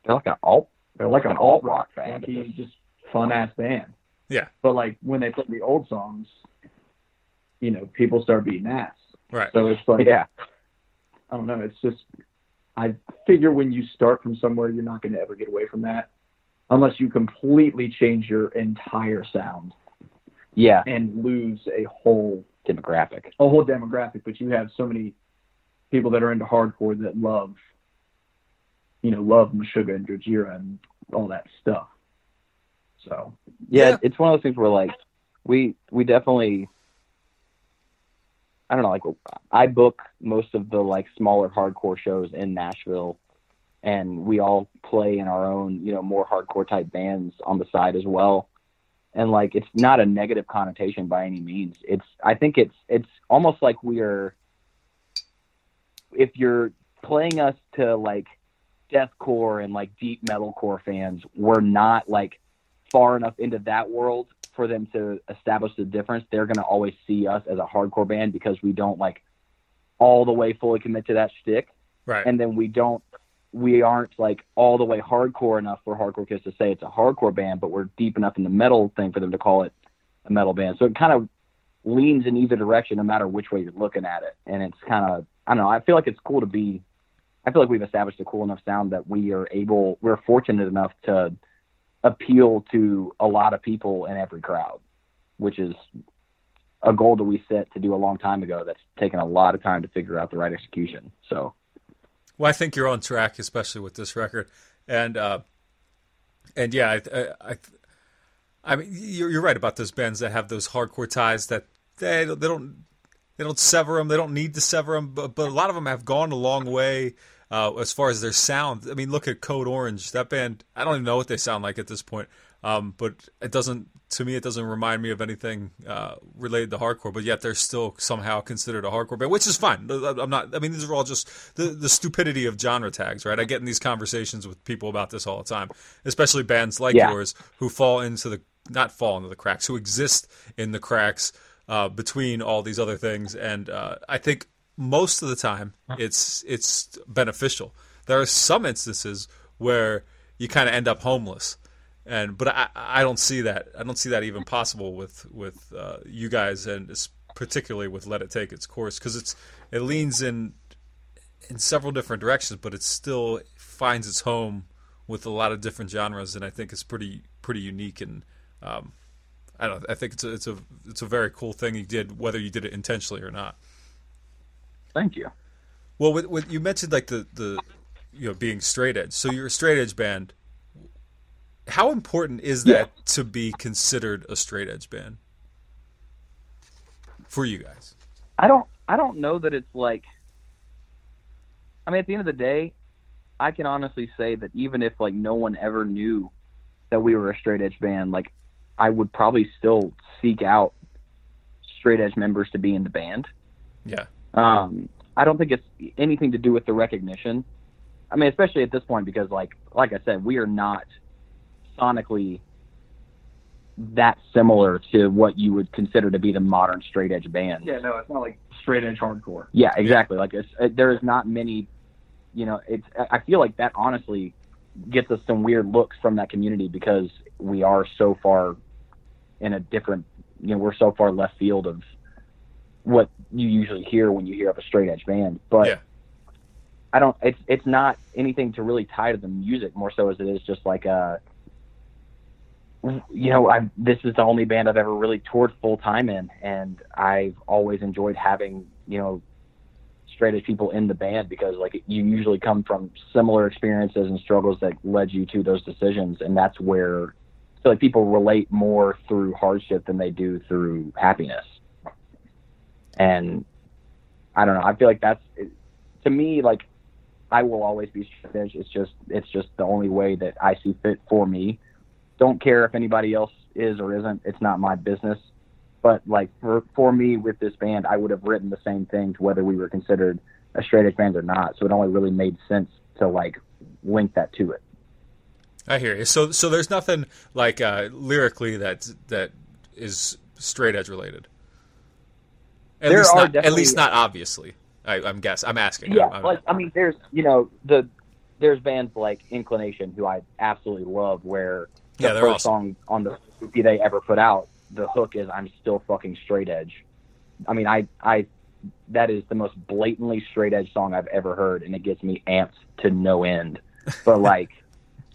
They're like an alt. they're like an alt rock band. funky, just fun ass band. Yeah. But like when they play the old songs, you know, people start beating ass. Right. So it's like Yeah. I don't know. It's just I figure when you start from somewhere, you're not going to ever get away from that, unless you completely change your entire sound Yeah. and lose a whole Demographic. a whole demographic. But you have so many people that are into hardcore that love, you know, love Meshuggah and Gojira and all that stuff. So yeah, Yeah. it's one of those things where like we we definitely I don't know, like I book most of the like smaller hardcore shows in Nashville and we all play in our own, you know, more hardcore type bands on the side as well. And like it's not a negative connotation by any means. It's I think it's it's almost like we are if you're playing us to like deathcore and like deep metalcore fans, we're not like far enough into that world for them to establish the difference. They're going to always see us as a hardcore band because we don't like all the way fully commit to that shtick, Right. and then we don't, we aren't like all the way hardcore enough for Hardcore kids to say it's a hardcore band, but we're deep enough in the metal thing for them to call it a metal band. So it kind of leans in either direction, no matter which way you're looking at it. And it's kind of, I don't know, I feel like it's cool to be, I feel like we've established a cool enough sound that we are able, we're fortunate enough to appeal to a lot of people in every crowd, which is a goal that we set to do a long time ago. That's taken a lot of time to figure out the right execution. So Well, I think you're on track, especially with this record, and uh, and yeah, I, I, I, I mean, you're, you're right about those bands that have those hardcore ties that they they don't they don't sever them, they don't need to sever them, but but a lot of them have gone a long way uh, as far as their sound. I mean, look at Code Orange, that band. I don't even know what they sound like at this point, um, but it doesn't. To me, it doesn't remind me of anything uh, related to hardcore, but yet they're still somehow considered a hardcore band, which is fine. I'm not. I mean, these are all just the the stupidity of genre tags, right? I get in these conversations with people about this all the time, especially bands like Yeah. yours who fall into the not fall into the cracks, who exist in the cracks uh, between all these other things, and uh, I think most of the time it's it's beneficial. There are some instances where you kind of end up homeless, and but I, I don't see that. I don't see that even possible with with uh, you guys, and particularly with Let It Take Its Course because it's it leans in in several different directions, but it still finds its home with a lot of different genres, and I think it's pretty pretty unique and. Um, I don't. I think it's a it's a it's a very cool thing you did, whether you did it intentionally or not. Thank you. Well, with, with you mentioned like the the you know being straight edge. So you're a straight edge band. How important is that to be considered a straight edge band for you guys? I don't I don't know that it's like I mean at the end of the day, I can honestly say that even if like no one ever knew that we were a straight edge band, like I would probably still seek out straight edge members to be in the band. Yeah. Um I don't think it's anything to do with the recognition. I mean, especially at this point because like like I said, we are not sonically that similar to what you would consider to be the modern straight edge band. yeah, no, it's not like straight edge hardcore. Yeah, exactly. Like it's, uh, there is not many, you know, it's. I feel like that honestly gets us some weird looks from that community because we are so far in a different, you know, we're so far left field of what you usually hear when you hear of a straight edge band. But Yeah. I don't. It's it's not anything to really tie to the music more so as it is just like a. You know, I this is the only band I've ever really toured full time in, and I've always enjoyed having you know straight edge people in the band because like you usually come from similar experiences and struggles that led you to those decisions, and that's where feel like people relate more through hardship than they do through happiness. And I don't know. I feel like that's to me like I will always be straight edge. It's just it's just the only way that I see fit for me. Don't care if anybody else is or isn't. It's not my business. But like for for me with this band, I would have written the same thing to whether we were considered a straight edge band or not. So it only really made sense to like link that to it. I hear you. So so there's nothing like uh, lyrically that that is straight edge related. At There least are not, at least not obviously. I, I'm guess I'm asking. Yeah, I'm- I'm- like I mean, there's you know the there's bands like Inclination who I absolutely love, where the Yeah, first awesome. song on the EP they ever put out, the hook is "I'm still fucking straight edge." I mean, I I that is the most blatantly straight edge song I've ever heard, and it gets me amped to no end. But like.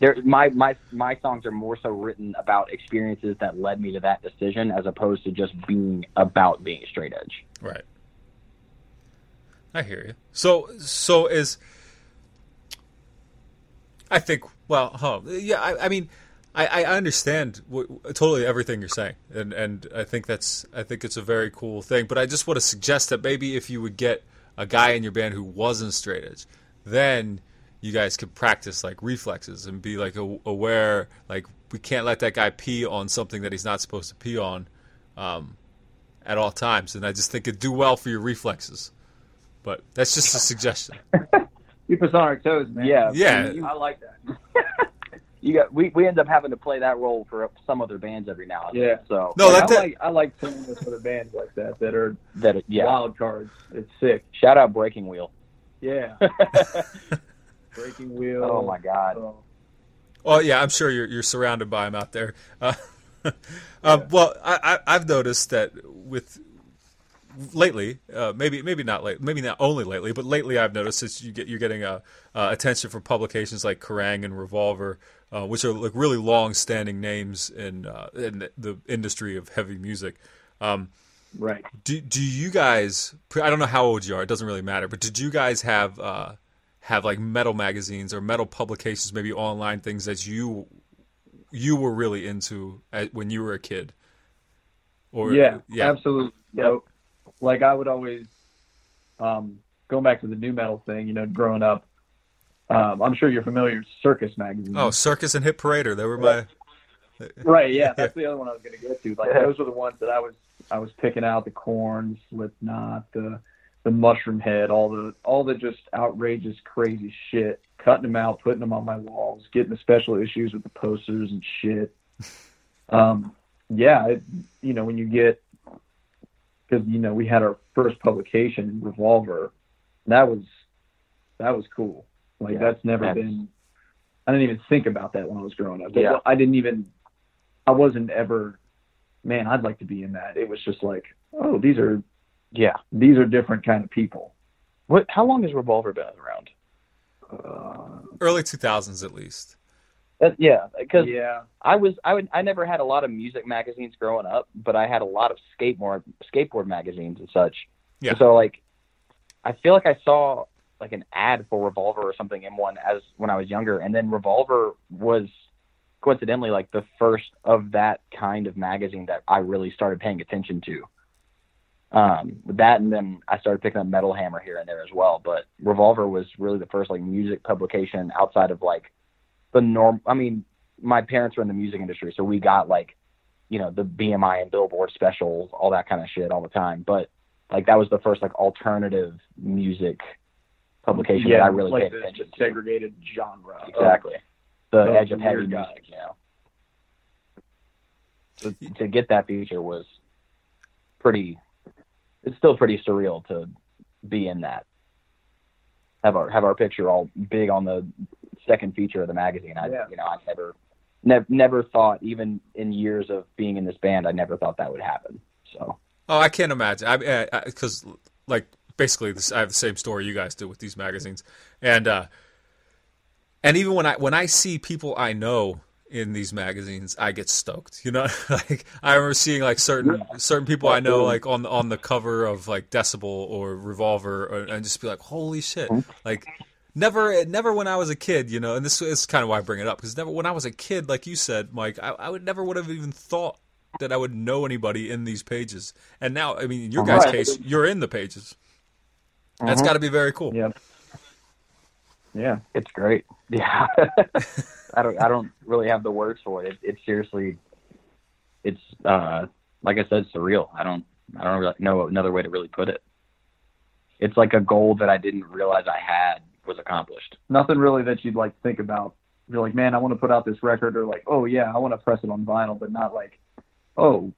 There, my my my songs are more so written about experiences that led me to that decision, as opposed to just being about being straight edge. Right. I hear you. So so is I think well, huh, yeah. I, I mean, I, I understand w- totally everything you're saying, and and I think that's I think it's a very cool thing. But I just want to suggest that maybe if you would get a guy in your band who wasn't straight edge, then you guys could practice like reflexes and be like a, aware, like we can't let that guy pee on something that he's not supposed to pee on. Um, at all times, and I just think it'd do well for your reflexes. But that's just a suggestion. Keep us on our toes, man. Yeah, Yeah. I like that. you got we, we end up having to play that role for some other bands every now and then. Yeah. So No, Like, that- I like I like singing with other bands like that that are that yeah. wild cards. It's sick. Shout out Breaking Wheel. Yeah. Breaking wheel. Oh my god. Oh. Oh yeah, I'm sure you're you're surrounded by them out there. Uh, uh, Well, I, I I've noticed that with lately, uh, maybe maybe not late, maybe not only lately, but lately I've noticed that you get you're getting uh, uh, attention from publications like Kerrang and Revolver, uh, which are like really long-standing names in uh, in the industry of heavy music. Um, Right. do do you guys? I don't know how old you are. It doesn't really matter. But did you guys have uh, have like metal magazines or metal publications, maybe online things that you you were really into at, when you were a kid? Or yeah, yeah, absolutely. Yep. Like I would always, um, going back to the nu metal thing, you know, growing up, um, I'm sure you're familiar with Circus magazine. Oh, Circus and Hit Parader. They were my. right. Yeah, that's the other one I was going to get to. Like those were the ones that I was I was picking out the Korn, Slipknot, the the Mushroomhead, all the all the just outrageous, crazy shit. Cutting them out, putting them on my walls, getting the special issues with the posters and shit. Um, yeah, it, you know when you get because you know we had our first publication, Revolver. That was that was cool. Like Yeah, that's never that's- been. I didn't even think about that when I was growing up. Yeah. I didn't even. I wasn't ever. Man, I'd like to be in that. It was just like, oh, these are Yeah. these are different kind of people. What? How long has Revolver been around? Uh, early 2000s at least. Uh, yeah, because yeah, I was I would I never had a lot of music magazines growing up, but I had a lot of skateboard skateboard magazines and such. Yeah. So like, I feel like I saw like an ad for Revolver or something in one as when I was younger, and then Revolver was coincidentally like the first of that kind of magazine that I really started paying attention to. Um, that and then I started picking up Metal Hammer here and there as well. But Revolver was really the first like music publication outside of like the norm. I mean, my parents were in the music industry, so we got like, you know, the BMI and Billboard specials, all that kind of shit all the time. But like that was the first like alternative music publication yeah, that I really like paid this attention to. segregated genre. Exactly. The edge of heavy music, you know. So to get that feature was pretty. It's still pretty surreal to be in that. Have our have our picture all big on the second feature of the magazine. I Yeah. you know I never, never never thought even in years of being in this band I never thought that would happen. So Oh, I can't imagine. I because like basically this, I have the same story you guys do with these magazines, and uh, and even when I when I see people I know in these magazines, I get stoked. You know, like I remember seeing like certain certain people I know like on on the cover of like Decibel or Revolver, or, and just be like, holy shit! Mm-hmm. Like never never when I was a kid, you know. And this is kind of why I bring it up because never when I was a kid, like you said, Mike, I, I would never would have even thought that I would know anybody in these pages. And now, I mean, in your guys' Right. case, you're in the pages. That's mm-hmm. got to be very cool. Yeah. Yeah. it's great. Yeah, I don't I don't really have the words for it. it it's seriously, it's uh like I said, surreal. I don't I don't really know another way to really put it. It's like a goal that I didn't realize I had was accomplished. Nothing really that you'd like think about You're like, man, I want to put out this record, or like, oh yeah, I want to press it on vinyl, but not like, oh,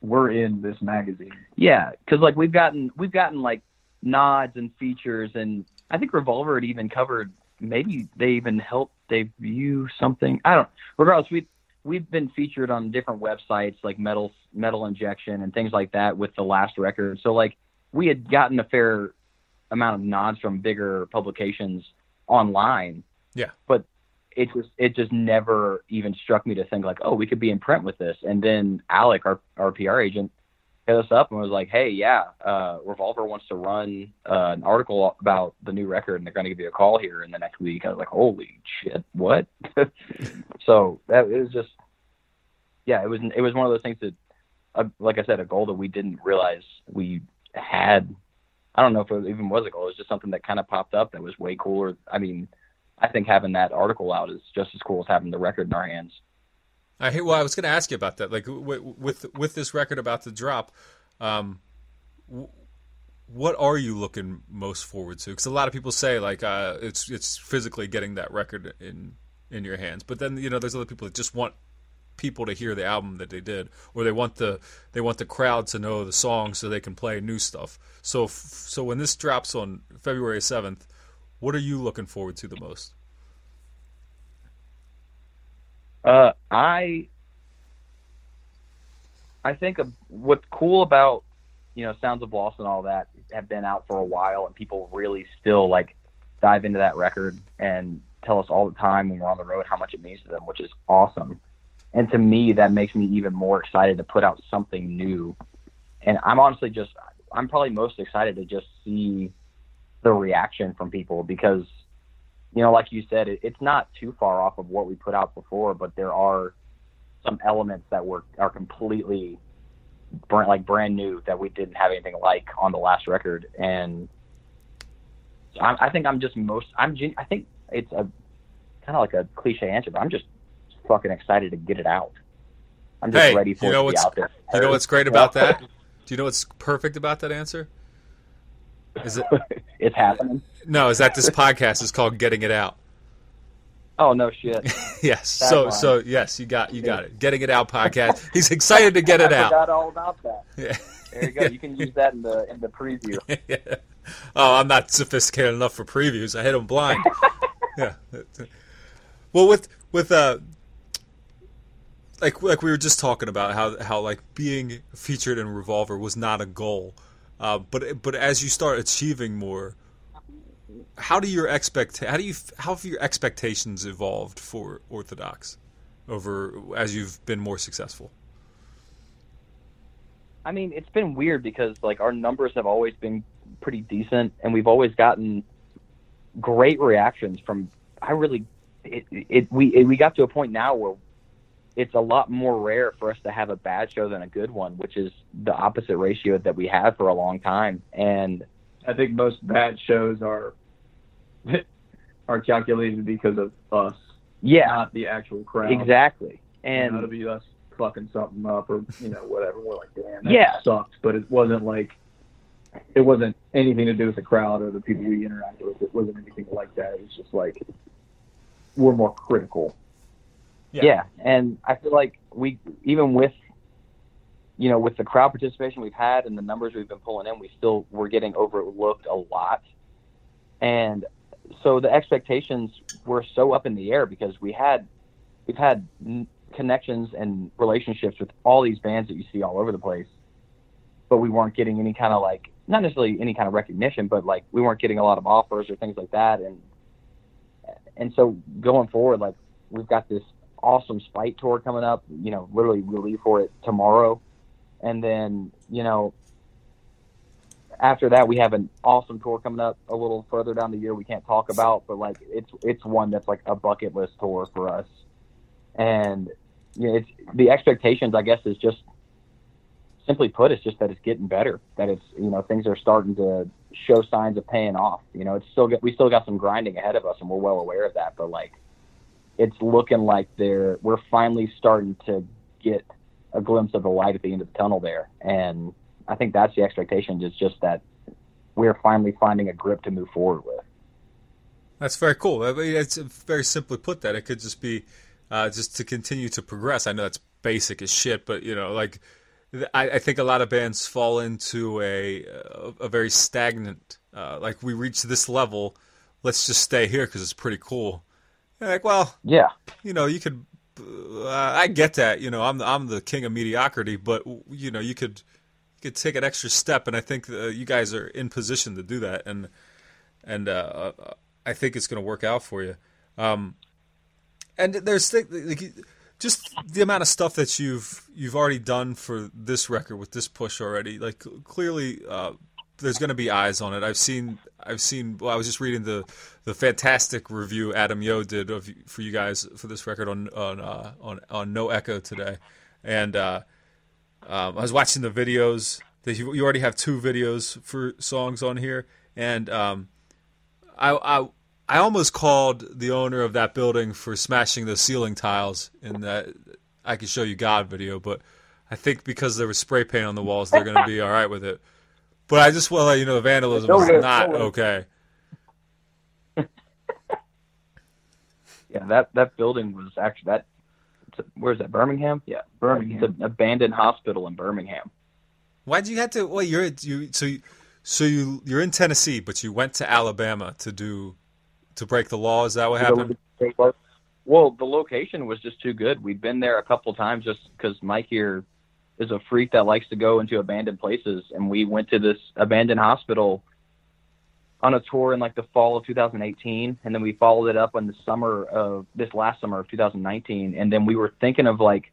we're in this magazine. Yeah, because like we've gotten we've gotten like nods and features, and I think Revolver had even covered. Maybe they even helped debut something. I don't. Regardless, we we've been featured on different websites like Metal Metal Injection and things like that with the last record. So like we had gotten a fair amount of nods from bigger publications online. Yeah. But it just it just never even struck me to think like, oh, we could be in print with this. And then Alec, our our PR agent, hit us up and was like, hey, yeah, uh, Revolver wants to run uh, an article about the new record, and they're going to give you a call here in the next week. I was like, holy shit, what? so that it was just, yeah, it was it was one of those things that, uh, like I said, a goal that we didn't realize we had. I don't know if it even was a goal. It was just something that kind of popped up that was way cooler. I mean, I think having that article out is just as cool as having the record in our hands. I hate. Well, I was going to ask you about that. Like w- with with this record about to drop, um, w- what are you looking most forward to? Because a lot of people say like uh, it's it's physically getting that record in in your hands, but then you know there's other people that just want people to hear the album that they did, or they want the they want the crowd to know the song so they can play new stuff. So so when this drops on February seventh, what are you looking forward to the most? Uh, I I think what's cool about you know Sounds of Loss and all that have been out for a while, and people really still like dive into that record and tell us all the time when we're on the road how much it means to them, which is awesome. And to me, that makes me even more excited to put out something new. And I'm honestly just I'm probably most excited to just see the reaction from people because you know, like you said, it, it's not too far off of what we put out before, but there are some elements that were are completely brand, like brand new that we didn't have anything like on the last record, and I, I think I'm just most I'm I think it's a kind of like a cliche answer, but I'm just fucking excited to get it out. I'm just hey, ready for you know it to be out there. You know what's great about that? Do you know what's perfect about that answer? Is it? it's happening. No, is that this podcast is called "Getting It Out." Oh no shit. yes. So Tagline. so yes, you got you got it. Getting it out podcast. He's excited to get it I out. forgot all about that. Yeah. There you go. You can use that in the in the preview. yeah. Oh, I'm not sophisticated enough for previews. I hit them blind. yeah. Well, with with uh, like like we were just talking about how how like being featured in Revolver was not a goal, uh, but but as you start achieving more, how do your expect how do you how have your expectations evolved for Orthodox over as you've been more successful? I mean, it's been weird because like our numbers have always been pretty decent, and we've always gotten great reactions from. I really, it, it we it, we got to a point now where it's a lot more rare for us to have a bad show than a good one, which is the opposite ratio that we had for a long time. And I think most bad shows are are calculated because of us, yeah, not the actual crowd. exactly. You And know, to be us fucking something up or you know whatever. We're like, damn, that Yeah. sucked. But it wasn't like it wasn't anything to do with the crowd or the people we interacted with. It wasn't anything like that. It was just like we're more critical. Yeah. and I feel like we even with you know with the crowd participation we've had and the numbers we've been pulling in, we still we're getting overlooked a lot, and so the expectations were so up in the air because we had we've had connections and relationships with all these bands that you see all over the place, but we weren't getting any kind of like not necessarily any kind of recognition, but like we weren't getting a lot of offers or things like that, and and so going forward, like we've got this awesome Spite tour coming up. You know, literally we'll leave for it tomorrow, and then you know after that we have an awesome tour coming up a little further down the year we can't talk about, but like it's it's one that's like a bucket list tour for us, and you know, it's the expectations I guess is just simply put, it's just that it's getting better. That it's you know things are starting to show signs of paying off. You know, it's still got, we still got some grinding ahead of us, and we're well aware of that. But like, it's looking like they're we're finally starting to get a glimpse of the light at the end of the tunnel there, and I think that's the expectation. Is just that we're finally finding a grip to move forward with. That's very cool. I mean, it's very simply put that it could just be uh, just to continue to progress. I know that's basic as shit, but you know, like I, I think a lot of bands fall into a a, very stagnant. Uh, like we reach this level, let's just stay here because it's pretty cool. And like, well, Yeah. you know, you could. Uh, I get that. You know, I'm the, I'm the king of mediocrity, but you know, you could you could take an extra step, and I think uh, you guys are in position to do that, and and uh, uh, I think it's going to work out for you. Um, and there's like, just the amount of stuff that you've you've already done for this record with this push already. Like clearly, uh, there's going to be eyes on it. I've seen I've seen. Well, I was just reading the the fantastic review Adam Yo did of for you guys for this record on on uh, on on No Echo today, and uh, um, I was watching the videos. That you, you already have two videos for songs on here, and um, I, I I almost called the owner of that building for smashing the ceiling tiles in that I could show you God video, but I think because there was spray paint on the walls, they're going to be all right with it. But I just want to let you know the vandalism is not okay. okay. Yeah, that that building was actually that. Where's that? Birmingham? Yeah, Birmingham. It's an abandoned hospital in Birmingham. Why'd you have to? Well, you're you so you so you you're in Tennessee, but you went to Alabama to do to break the law. Is that what happened? Well, the location was just too good. We'd been there a couple times just because Mike here is a freak that likes to go into abandoned places, and we went to this abandoned hospital on a tour in like the fall of 2018, and then we followed it up in the summer of this last summer of 2019, and then we were thinking of like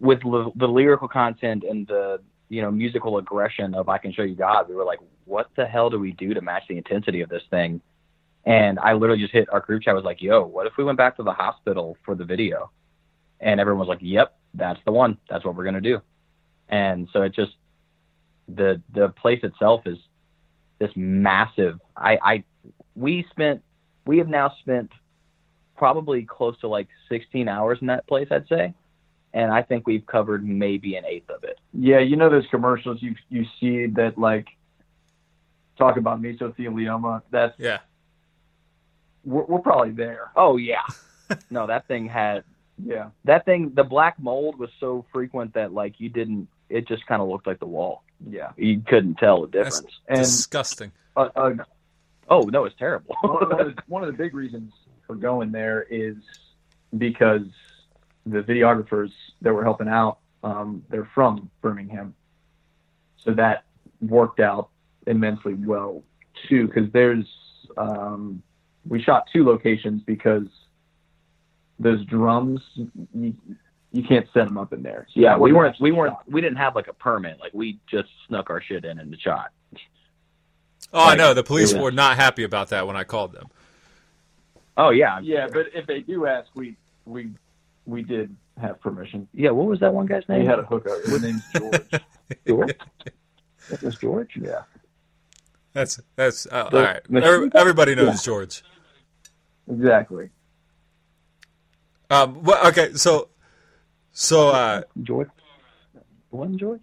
with l- the lyrical content and the you know musical aggression of I Can Show You God, we were like, what the hell do we do to match the intensity of this thing? And I literally just hit our group chat. I was like, "Yo, what if we went back to the hospital for the video?" And everyone was like, "Yep, that's the one. That's what we're gonna do." And so it just the the place itself is this massive. I I we spent we have now spent probably close to like 16 hours in that place, I'd say, and I think we've covered maybe an eighth of it. Yeah, you know those commercials you you see that like talk about mesothelioma. That's Yeah. we're, we're probably there. Oh yeah, no, that thing had Yeah, that thing. The black mold was so frequent that like you didn't. It just kind of looked like the wall. yeah. You couldn't tell the That's difference. And disgusting. uh, uh, Oh no, it's terrible. one, of the, one of the big reasons for going there is because the videographers that were helping out, um, they're from Birmingham, so that worked out immensely well too. Because there's, um, we shot two locations because those drums, you, you can't set them up in there. So yeah, we weren't. We weren't. shot. We didn't have like a permit. Like we just snuck our shit in in the shot. Oh, I know. The police it were not happy about that when I called them. Oh yeah, I'm Yeah, sure. but if they do ask, we we we did have permission. yeah. What was that one guy's name? He had a hookup. His name's George. George. That was George. yeah. That's that's uh, all The right. Every- everybody knows Yeah. George. Exactly. Um, well, okay, so so uh, George. Wasn't George?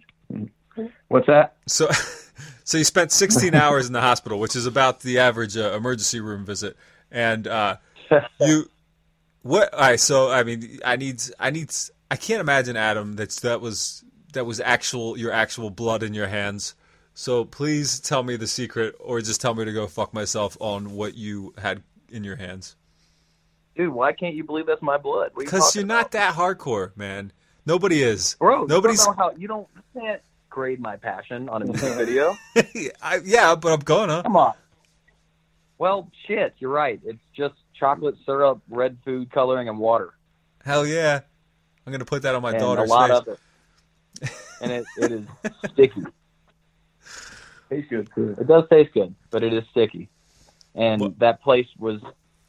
What's that? so so you spent 16 hours in the hospital, which is about the average uh, emergency room visit, and uh, you what? All right, so I mean, I need I need I can't imagine Adam that that was that was actual your actual blood in your hands. So please tell me the secret, or just tell me to go fuck myself on what you had in your hands. Dude, why can't you believe that's my blood? What you Because you're not that hardcore, man. Nobody is. bro. Nobody's. You how you don't you can't grade my passion on a music video. I, yeah, but I'm gonna. Come on. Well, shit, you're right. It's just chocolate syrup, red food coloring, and water, Hell yeah. I'm gonna put that on my and daughter's a lot face. of it. And it, it is sticky. Tastes good too. It does taste good, but it is sticky. And What- that place was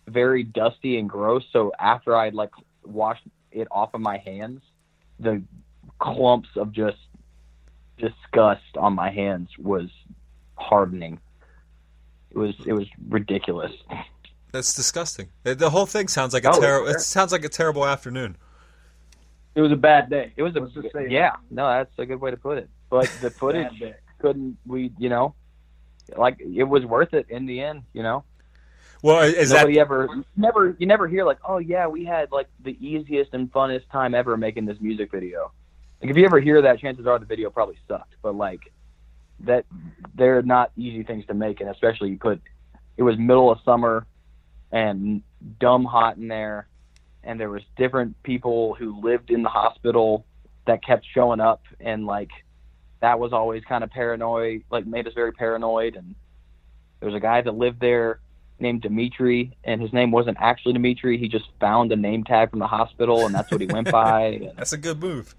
very dusty and gross. So after I'd like washed it off of my hands, the clumps of just disgust on my hands was hardening. It was it was ridiculous. That's disgusting. The- The whole thing sounds like a Oh, terrible. It sounds like a terrible afternoon. It was a bad day. It was a Let's yeah, no, that's a good way to put it. But the footage couldn't we, you know, like it was worth it in the end, you know. Well, is Nobody that ever never you never hear like, oh yeah, we had like the easiest and funnest time ever making this music video. Like if you ever hear that, chances are the video probably sucked. But like that, they're not easy things to make, and especially you put it was middle of summer and dumb hot in there, and there was different people who lived in the hospital that kept showing up, and like that was always kind of paranoid, like made us very paranoid. And there was a guy that lived there named Dimitri, and his name wasn't actually Dimitri. He just found a name tag from the hospital, and that's what he went by. That's a good move.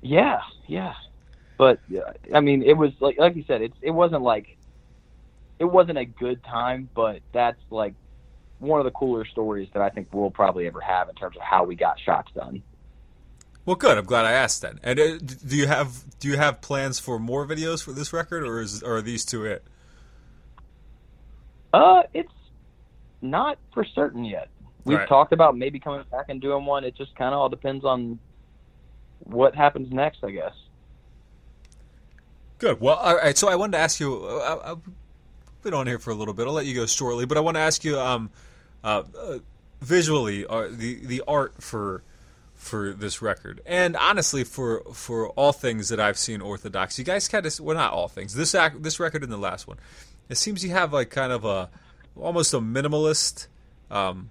yeah, yeah. But I mean, it was like like you said, it's it wasn't like it wasn't a good time, but that's like one of the cooler stories that I think we'll probably ever have in terms of how we got shots done. Well, good. I'm glad I asked that. And uh, do you have do you have plans for more videos for this record, or is or are these two it? Uh, it's not for certain yet. We've Right. talked about maybe coming back and doing one. It just kind of all depends on what happens next, I guess. Good. Well, all right. So I wanted to ask you. Uh, I, I've been on here for a little bit. I'll let you go shortly, but I want to ask you. Um, uh, uh, visually, uh, the the art for for this record, and honestly, for for all things that I've seen Orthodox, you guys kind of well, not all things. This act, this record and the last one, it seems you have like kind of a almost a minimalist. Um,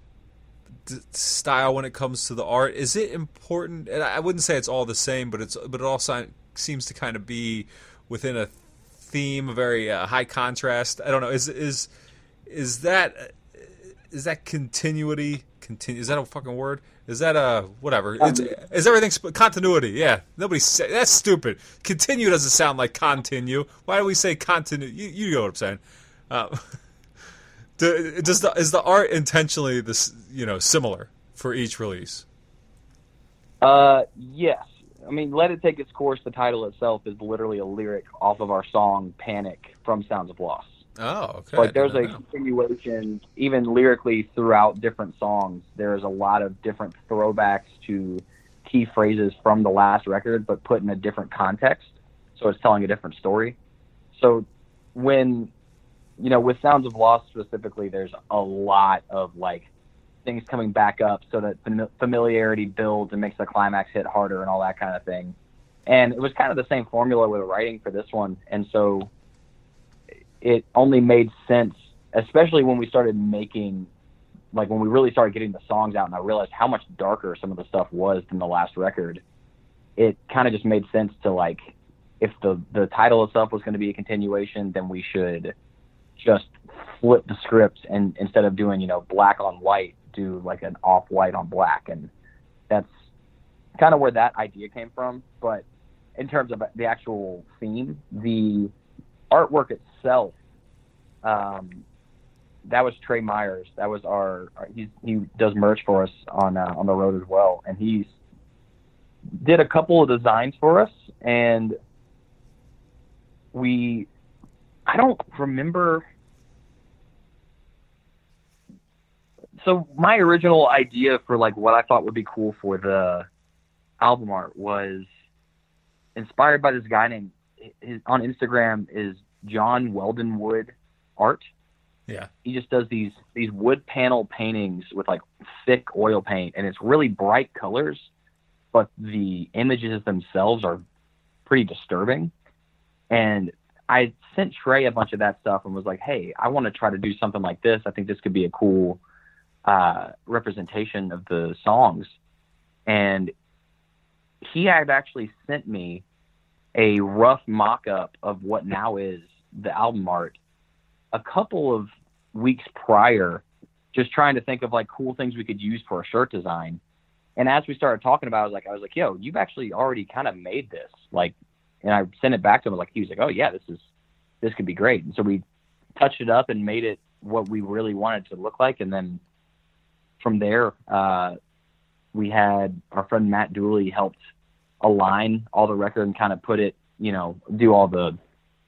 style when it comes to the art. Is it important? And I wouldn't say it's all the same, but it's but it all si- seems to kind of be within a theme, a very uh, high contrast. I don't know. Is is is that is that continuity? Continue? Is that a fucking word? Is that a whatever? It's, is everything sp- continuity? Yeah. Nobody say that's stupid. Continue doesn't sound like continue. Why do we say continue? You, you know what I'm saying? Uh, do- does the is the art intentionally this you know similar for each release? Uh, yes. I mean, Let It Take Its Course, the title itself is literally a lyric off of our song Panic from Sounds of Loss. Oh, okay. Like there's a know. continuation, even lyrically throughout different songs. There's a lot of different throwbacks to key phrases from the last record, but put in a different context. So it's telling a different story. So when, you know, with Sounds of Loss specifically, there's a lot of like things coming back up so that fam- familiarity builds and makes the climax hit harder and all that kind of thing. And it was kind of the same formula with writing for this one. And so it only made sense, especially when we started making, like when we really started getting the songs out, and I realized how much darker some of the stuff was than the last record. It kind of just made sense to like, if the the title itself was going to be a continuation, then we should just flip the script and instead of doing you know black on white, do like an off white on black, and that's kind of where that idea came from. But in terms of the actual theme, the artwork itself, um, that was Trey Myers. That was our, our he does merch for us on uh, on the road as well, and he's did a couple of designs for us, and we, I don't remember. So my original idea for like what I thought would be cool for the album art was inspired by this guy named his, on Instagram is John Weldon Wood Art. Yeah. He just does these these wood panel paintings with like thick oil paint, and it's really bright colors, but the images themselves are pretty disturbing. And I sent Trey a bunch of that stuff and was like, "Hey, I want to try to do something like this. I think this could be a cool uh, representation of the songs." And he had actually sent me a rough mock-up of what now is the album art. A couple of weeks prior just trying to think of like cool things we could use for a shirt design. And as we started talking about it, I was like I was like yo you've actually already kind of made this. Like and I sent it back to him. Like he was like oh yeah this is this could be great. And so we touched it up and made it what we really wanted to look like. And then from there uh we had our friend Matt Dooley helped align all the record and kind of put it, you know, do all the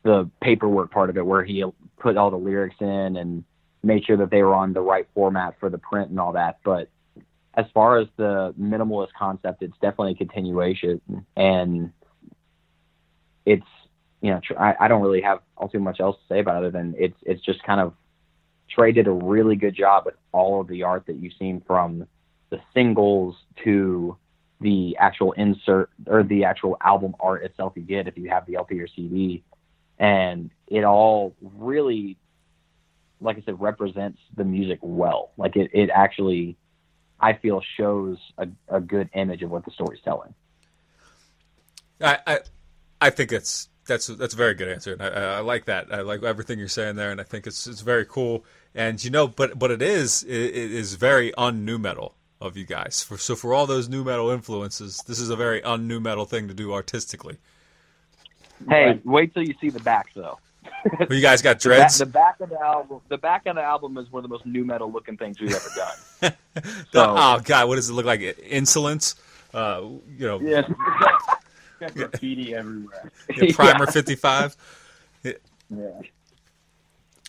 the paperwork part of it where he put all the lyrics in and made sure that they were on the right format for the print and all that. But as far as the minimalist concept, it's definitely a continuation and it's you know tr- I, I don't really have all too much else to say about it other than it's it's just kind of Trey did a really good job with all of the art that you've seen from the singles to the actual insert or the actual album art itself you get if you have the LP or CD. And it all really, like I said, represents the music well. Like it, it actually, I feel, shows a, a good image of what the story's telling. I, I, I think it's that's that's a very good answer, and I, I like that. I like everything you're saying there, and I think it's it's very cool. And you know, but but it is it, it is very un nu metal of you guys. For so for all those nu metal influences, this is a very un nu metal thing to do artistically. Hey, wait till you see the back though. Well, you guys got The, ba- dreads. the back of the album, the back of the album is one of the most nu metal looking things we've ever done. The- so- oh God, what does it look like? Insolence. Uh, you know, Yes, it's got, graffiti everywhere. yeah, Primer fifty five. Yeah.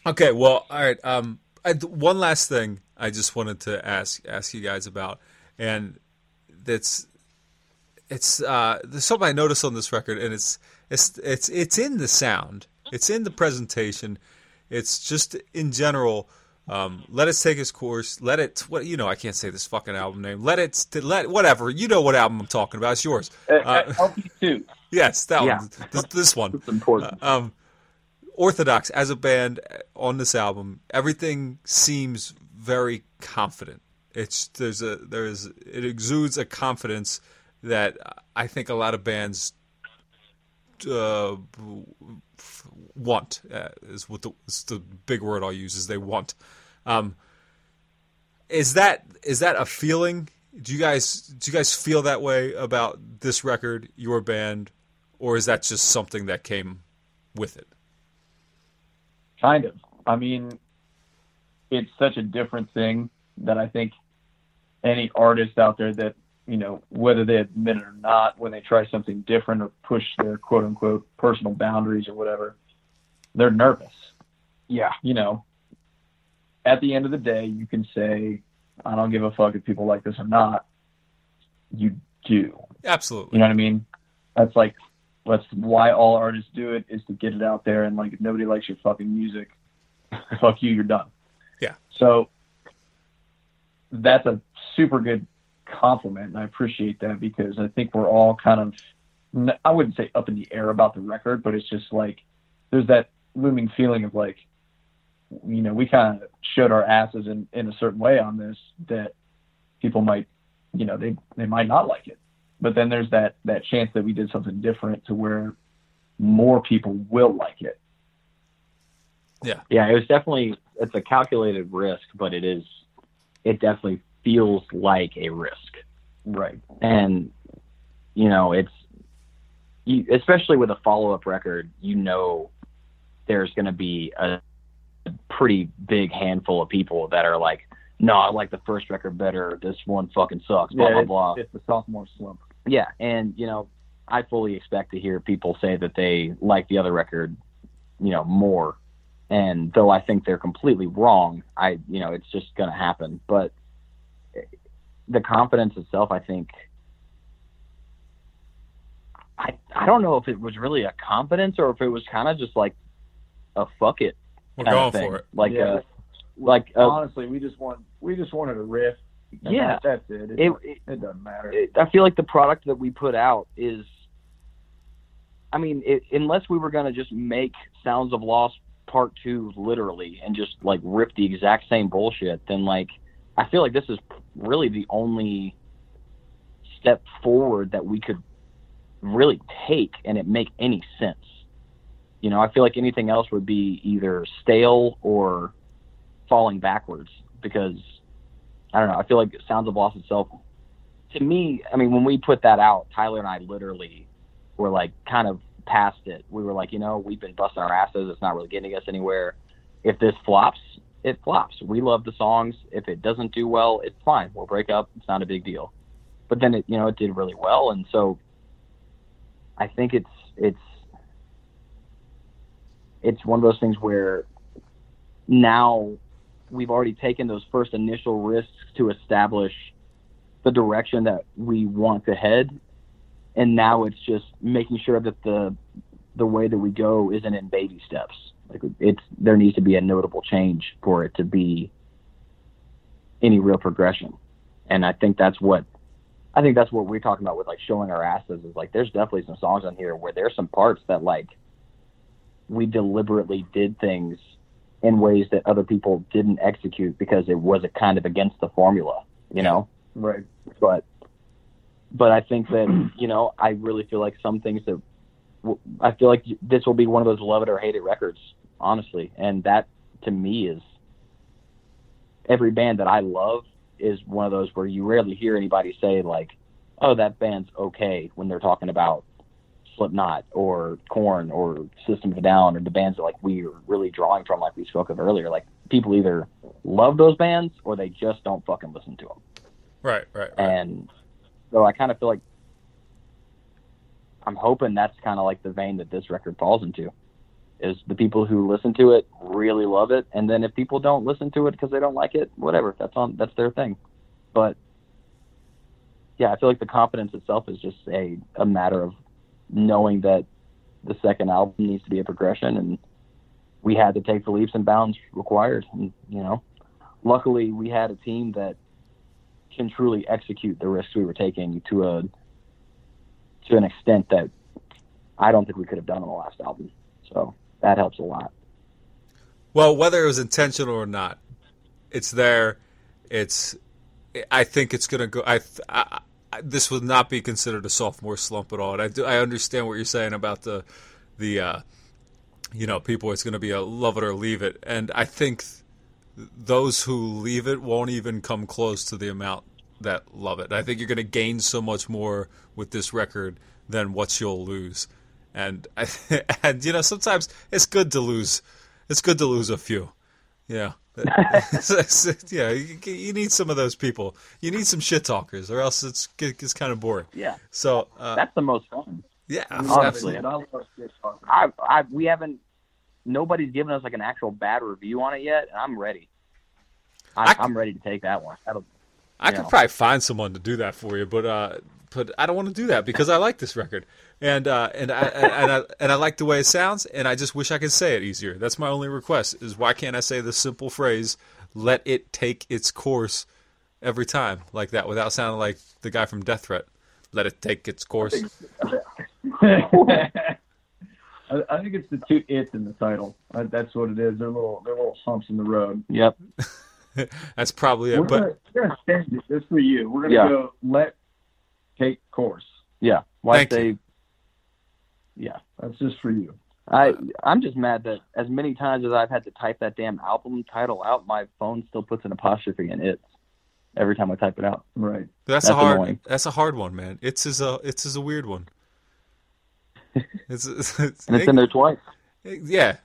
Okay, well, all right. Um, I, one last thing I just wanted to ask ask you guys about, and that's it's uh, there's something I noticed on this record, and it's it's it's it's in the sound, it's in the presentation, it's just in general. Um, let it take its course. Let it. What you know? I can't say this fucking album name. Let it. Let whatever. You know what album I'm talking about. It's yours. Uh, LP two. Yes, that Yeah. one. This, this one. It's important. Uh, um, Orthodox as a band on this album, everything seems very confident. It's there's a there's it exudes a confidence that I think a lot of bands uh, want uh, is what the is the big word I'll use is they want. Um, is that is that a feeling? Do you guys do you guys feel that way about this record, your band, or is that just something that came with it? Kind of. I mean, it's such a different thing that I think any artist out there that, you know, whether they admit it or not, when they try something different or push their quote unquote personal boundaries or whatever, they're nervous. Yeah. You know, at the end of the day, you can say, I don't give a fuck if people like this or not. You do. Absolutely. You know what I mean? That's like that's why all artists do it is to get it out there and like if nobody likes your fucking music, fuck you, you're done. Yeah. So that's a super good compliment and I appreciate that because I think we're all kind of, I wouldn't say up in the air about the record, but it's just like there's that looming feeling of like you know, we kind of showed our asses in, in a certain way on this that people might, you know, they, they might not like it. But then there's that, that chance that we did something different to where more people will like it. Yeah. Yeah, it was definitely it's a calculated risk, but it is it definitely feels like a risk. Right. And you know, it's you, especially with a follow-up record, you know there's going to be a, pretty big handful of people that are like, "No, I like the first record better. This one fucking sucks." Blah yeah, blah blah. it's the sophomore slump. Yeah, and you know, I fully expect to hear people say that they like the other record, you know, more. And though I think they're completely wrong, I you know, it's just going to happen. But the confidence itself, I think I I don't know if it was really a confidence or if it was kind of just like a fuck it We're kind going of thing. for it. Like Yeah. a like a, Honestly, we just want we just wanted a riff. Yeah. that- that's it. It, It- it, it doesn't matter. it- I feel like the product that we put out is, I mean, it, unless we were going to just make Sounds of Loss Part Two literally and just like rip the exact same bullshit, then like I feel like this is really the only step forward that we could really take and it make any sense. You know, I feel like anything else would be either stale or falling backwards because I don't know. I feel like Sounds of Loss itself to me, I mean, when we put that out, Tyler and I literally were like kind of past it. We were like, you know, we've been busting our asses. It's not really getting us anywhere. If this flops, it flops. We love the songs. If it doesn't do well, it's fine. We'll break up. It's not a big deal. But then it, you know, it did really well, and so I think it's it's it's one of those things where now we've already taken those first initial risks to establish the direction that we want to head and now it's just making sure that the the way that we go isn't in baby steps Like it's there needs to be a notable change for it to be any real progression. And I think that's what I think that's what we're talking about with like showing our asses is like there's definitely some songs on here where there's some parts that like we deliberately did things in ways that other people didn't execute because it was a kind of against the formula, you know? Right. But but I think that, you know, I really feel like some things that I feel like this will be one of those love it or hate it records, honestly. And that to me is every band that I love is one of those where you rarely hear anybody say like, "Oh, that band's okay" when they're talking about Slipknot or Korn or System of a Down or the bands that like we are really drawing from, like we spoke of earlier. Like people either love those bands or they just don't fucking listen to them. Right, right, right. And so I kind of feel like I'm hoping that's kind of like the vein that this record falls into. Is the people who listen to it really love it, and then if people don't listen to it because they don't like it, whatever, that's on that's their thing. But yeah, I feel like the confidence itself is just a a matter of knowing that the second album needs to be a progression, and we had to take the leaps and bounds required. And you know, luckily we had a team that can truly execute the risks we were taking to a to an extent that I don't think we could have done on the last album. So that helps a lot. Well, whether it was intentional or not, it's there. It's. I think it's gonna go. I, I, I this would not be considered a sophomore slump at all. And I do. I understand what you're saying about the, the, uh, you know, people. It's gonna be a love it or leave it. And I think those who leave it won't even come close to the amount that love it. I think you're gonna gain so much more with this record than what you'll lose. And and you know sometimes it's good to lose. It's good to lose a few. Yeah. yeah, you, need some of those people. You need some shit talkers, or else it's it's kind of boring. Yeah. So uh, that's the most fun. Yeah, honestly, I, I, we haven't. Nobody's given us like an actual bad review on it yet, and I'm ready. I, am ready to take that one. That'll, I could know. probably find someone to do that for you, but uh, but I don't want to do that because I like this record and uh, and I and I and I like the way it sounds, and I just wish I could say it easier. That's my only request: is why can't I say the simple phrase "Let it take its course" every time like that without sounding like the guy from Death Threat? Let it take its course. I think it's the two "it's" in the title. That's what it is. They're little, they're little humps in the road. Yep. That's probably it. We're but gonna, we're gonna change it just for you. We're gonna Yeah. go let take course. Yeah. Why Thank say? you. Yeah. That's just for you. I I'm just mad that as many times as I've had to type that damn album title out, my phone still puts an apostrophe in it every time I type it out. Right. That's, That's a hard. annoying. That's a hard one, man. It's is a it's is a weird one. It's, it's, it's And it's in there twice. Yeah,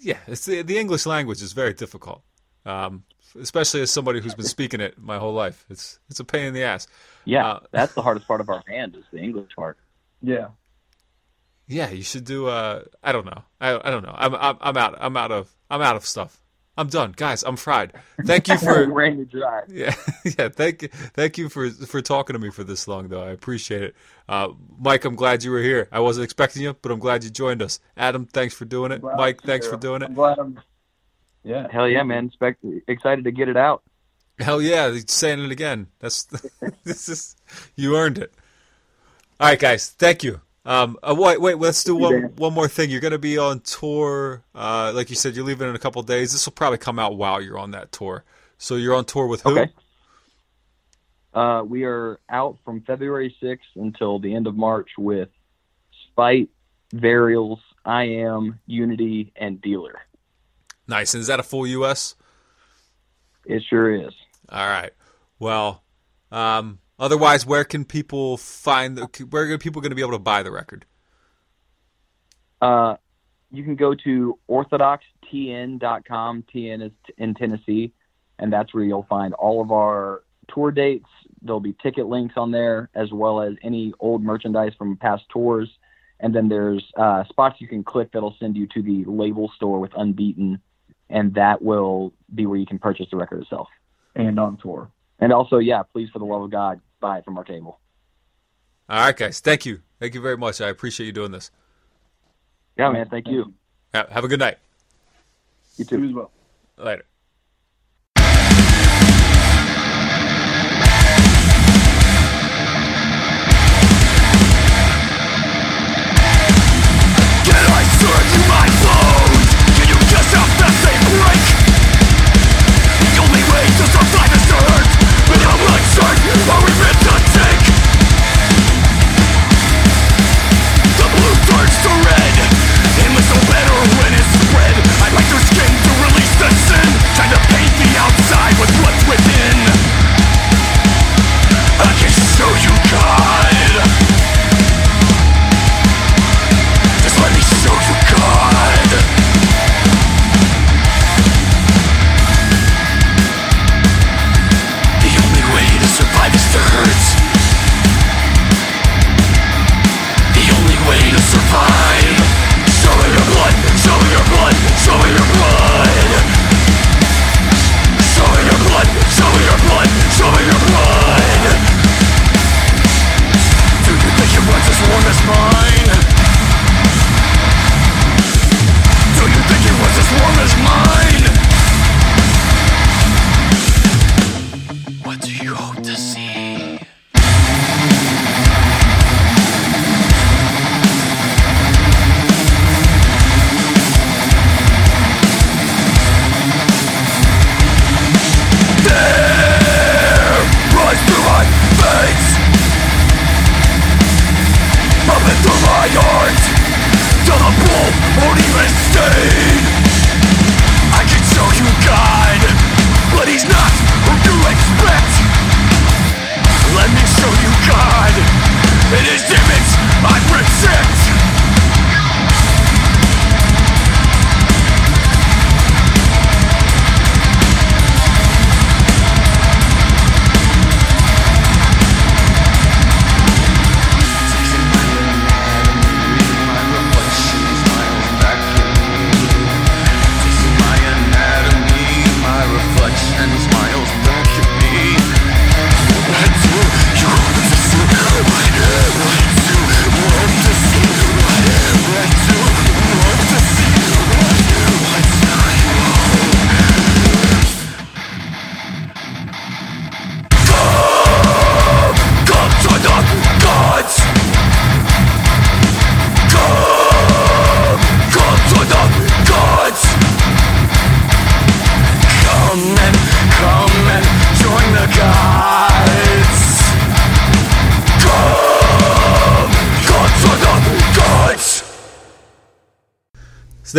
yeah. It's the, the English language is very difficult, um, especially as somebody who's been speaking it my whole life. It's it's a pain in the ass. Yeah, Uh, that's the hardest part of our band is the English part. Yeah. Yeah, you should do. Uh, I don't know. I, I don't know. I'm, I'm I'm out. I'm out of I'm out of stuff. I'm done, guys. I'm fried. Thank you for Rain to dry. yeah yeah. Thank you thank you for for talking to me for this long though. I appreciate it. Uh, Mike, I'm glad you were here. I wasn't expecting you, but I'm glad you joined us. Adam, thanks for doing it. Glad Mike, thanks hear for doing it. I'm glad I'm. Yeah. Hell yeah, man! Expect, excited to get it out. Hell yeah, saying it again. That's this is you earned it. All right, guys, thank you. Um, uh, wait, wait, let's do one one more thing. You're going to be on tour, uh, like you said. You're leaving in a couple days. This will probably come out while you're on that tour. So you're on tour with who? Okay. Uh, we are out from February 6th until the end of March with Spite, Varials, I Am, Unity, and Dealer. Nice. And is that a full U.S.? It sure is. All right. Well, um, otherwise, where can people find the? Where are people going to be able to buy the record? Uh, you can go to orthodoxtn.com. TN is in Tennessee, and that's where you'll find all of our tour dates. There'll be ticket links on there, as well as any old merchandise from past tours. And then there's uh, spots you can click that'll send you to the label store with Unbeaten, and that will be where you can purchase the record itself. And on tour. And also, yeah, please, for the love of God, buy it from our table. All right, guys. Thank you. Thank you very much. I appreciate you doing this. Yeah, man. Thank you. Have a good night. You too. You as well. Later.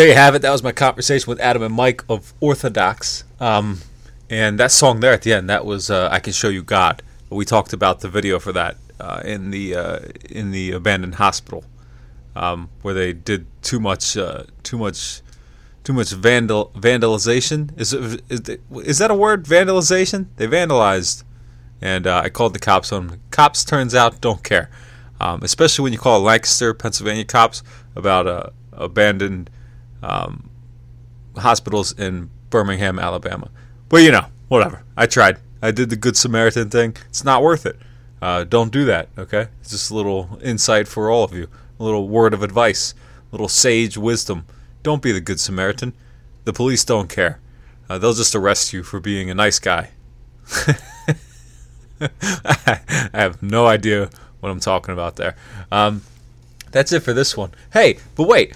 There you have it. That was my conversation with Adam and Mike of Orthodox. Um, and that song there at the end, that was uh, "I Can Show You God." We talked about the video for that uh, in the uh, in the abandoned hospital, um, where they did too much uh, too much too much vandal vandalization. Is it, is, is that a word? Vandalization? They vandalized, and uh, I called the cops on. them. Cops turns out don't care, um, especially when you call Lancaster, Pennsylvania cops about uh, abandoned um, hospitals in Birmingham, Alabama. But you know, whatever. I tried. I did the Good Samaritan thing. It's not worth it. Uh, don't do that, okay? It's just a little insight for all of you. A little word of advice, a little sage wisdom. Don't be the Good Samaritan. The police don't care. Uh, they'll just arrest you for being a nice guy. I have no idea what I'm talking about there. Um, that's it for this one. Hey, but wait.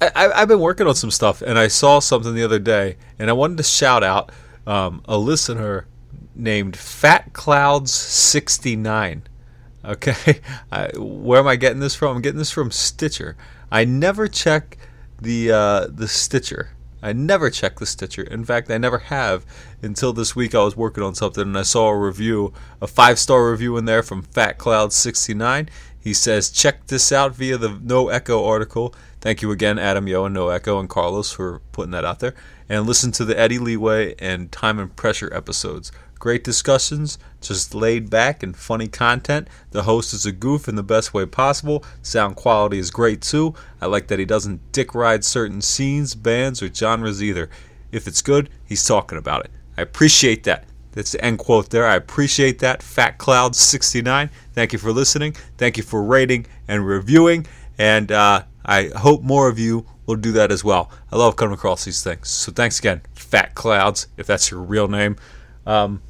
I, I've been working on some stuff, and I saw something the other day, and I wanted to shout out um, a listener named Fat Clouds sixty nine. Okay, I, where am I getting this from? I'm getting this from Stitcher. I never check the uh, the Stitcher. I never check the Stitcher. In fact, I never have until this week. I was working on something and I saw a review, a five star review in there from Fat Cloud sixty nine. He says, check this out via the No Echo article. Thank you again, Adam Yo and No Echo and Carlos for putting that out there. And listen to the Eddie Leeway and Time and Pressure episodes. Great discussions, just laid back and funny content. The host is a goof in the best way possible. Sound quality is great too. I like that he doesn't dick ride certain scenes, bands, or genres either. If it's good, he's talking about it. I appreciate that. That's the end quote there. I appreciate that. Fat Cloud 69. Thank you for listening. Thank you for rating and reviewing. And uh, I hope more of you we'll do that as well. I love coming across these things. So thanks again, Fat Clouds, if that's your real name. Um,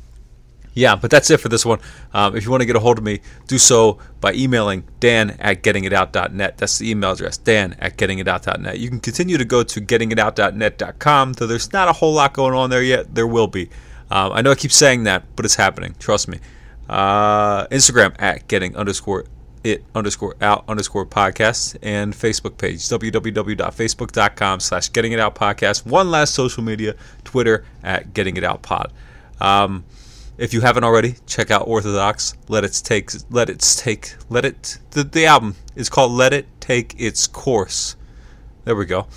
yeah, but that's it for this one. Um, if you want to get a hold of me, do so by emailing dan at gettingitout.net. That's the email address, dan at gettingitout.net. You can continue to go to gettingitout.net.com, though there's not a whole lot going on there yet. There will be. Um, I know I keep saying that, but it's happening. Trust me. Uh, Instagram at getting underscore it underscore out underscore podcast and Facebook page www.facebook.com slash getting it out podcast. One last social media, Twitter at getting it out pod. Um, if you haven't already, check out Orthodox. Let it take. Let it take. Let it. The, the album is called "Let It Take Its Course." There we go.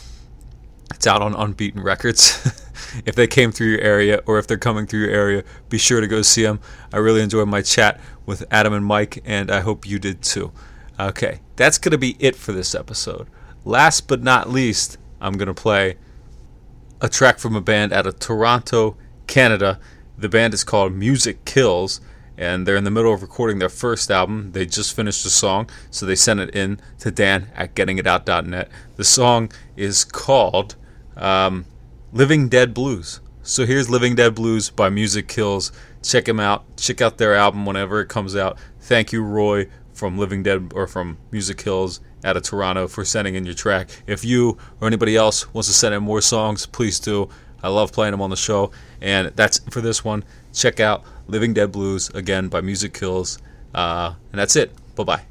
It's out on Unbeaten Records. if they came through your area or if they're coming through your area, be sure to go see them. I really enjoyed my chat with Adam and Mike, and I hope you did too. Okay, that's going to be it for this episode. Last but not least, I'm going to play a track from a band out of Toronto, Canada. The band is called Music Kills, and they're in the middle of recording their first album. They just finished the song, so they sent it in to Dan at gettingitout.net. The song is called um, Living Dead Blues. So here's Living Dead Blues by Music Kills. Check them out. Check out their album whenever it comes out. Thank you, Roy, from Living Dead or from Music Kills out of Toronto for sending in your track. If you or anybody else wants to send in more songs, please do. I love playing them on the show. And that's for this one. Check out Living Dead Blues again by Music Kills. Uh, and that's it. Bye bye.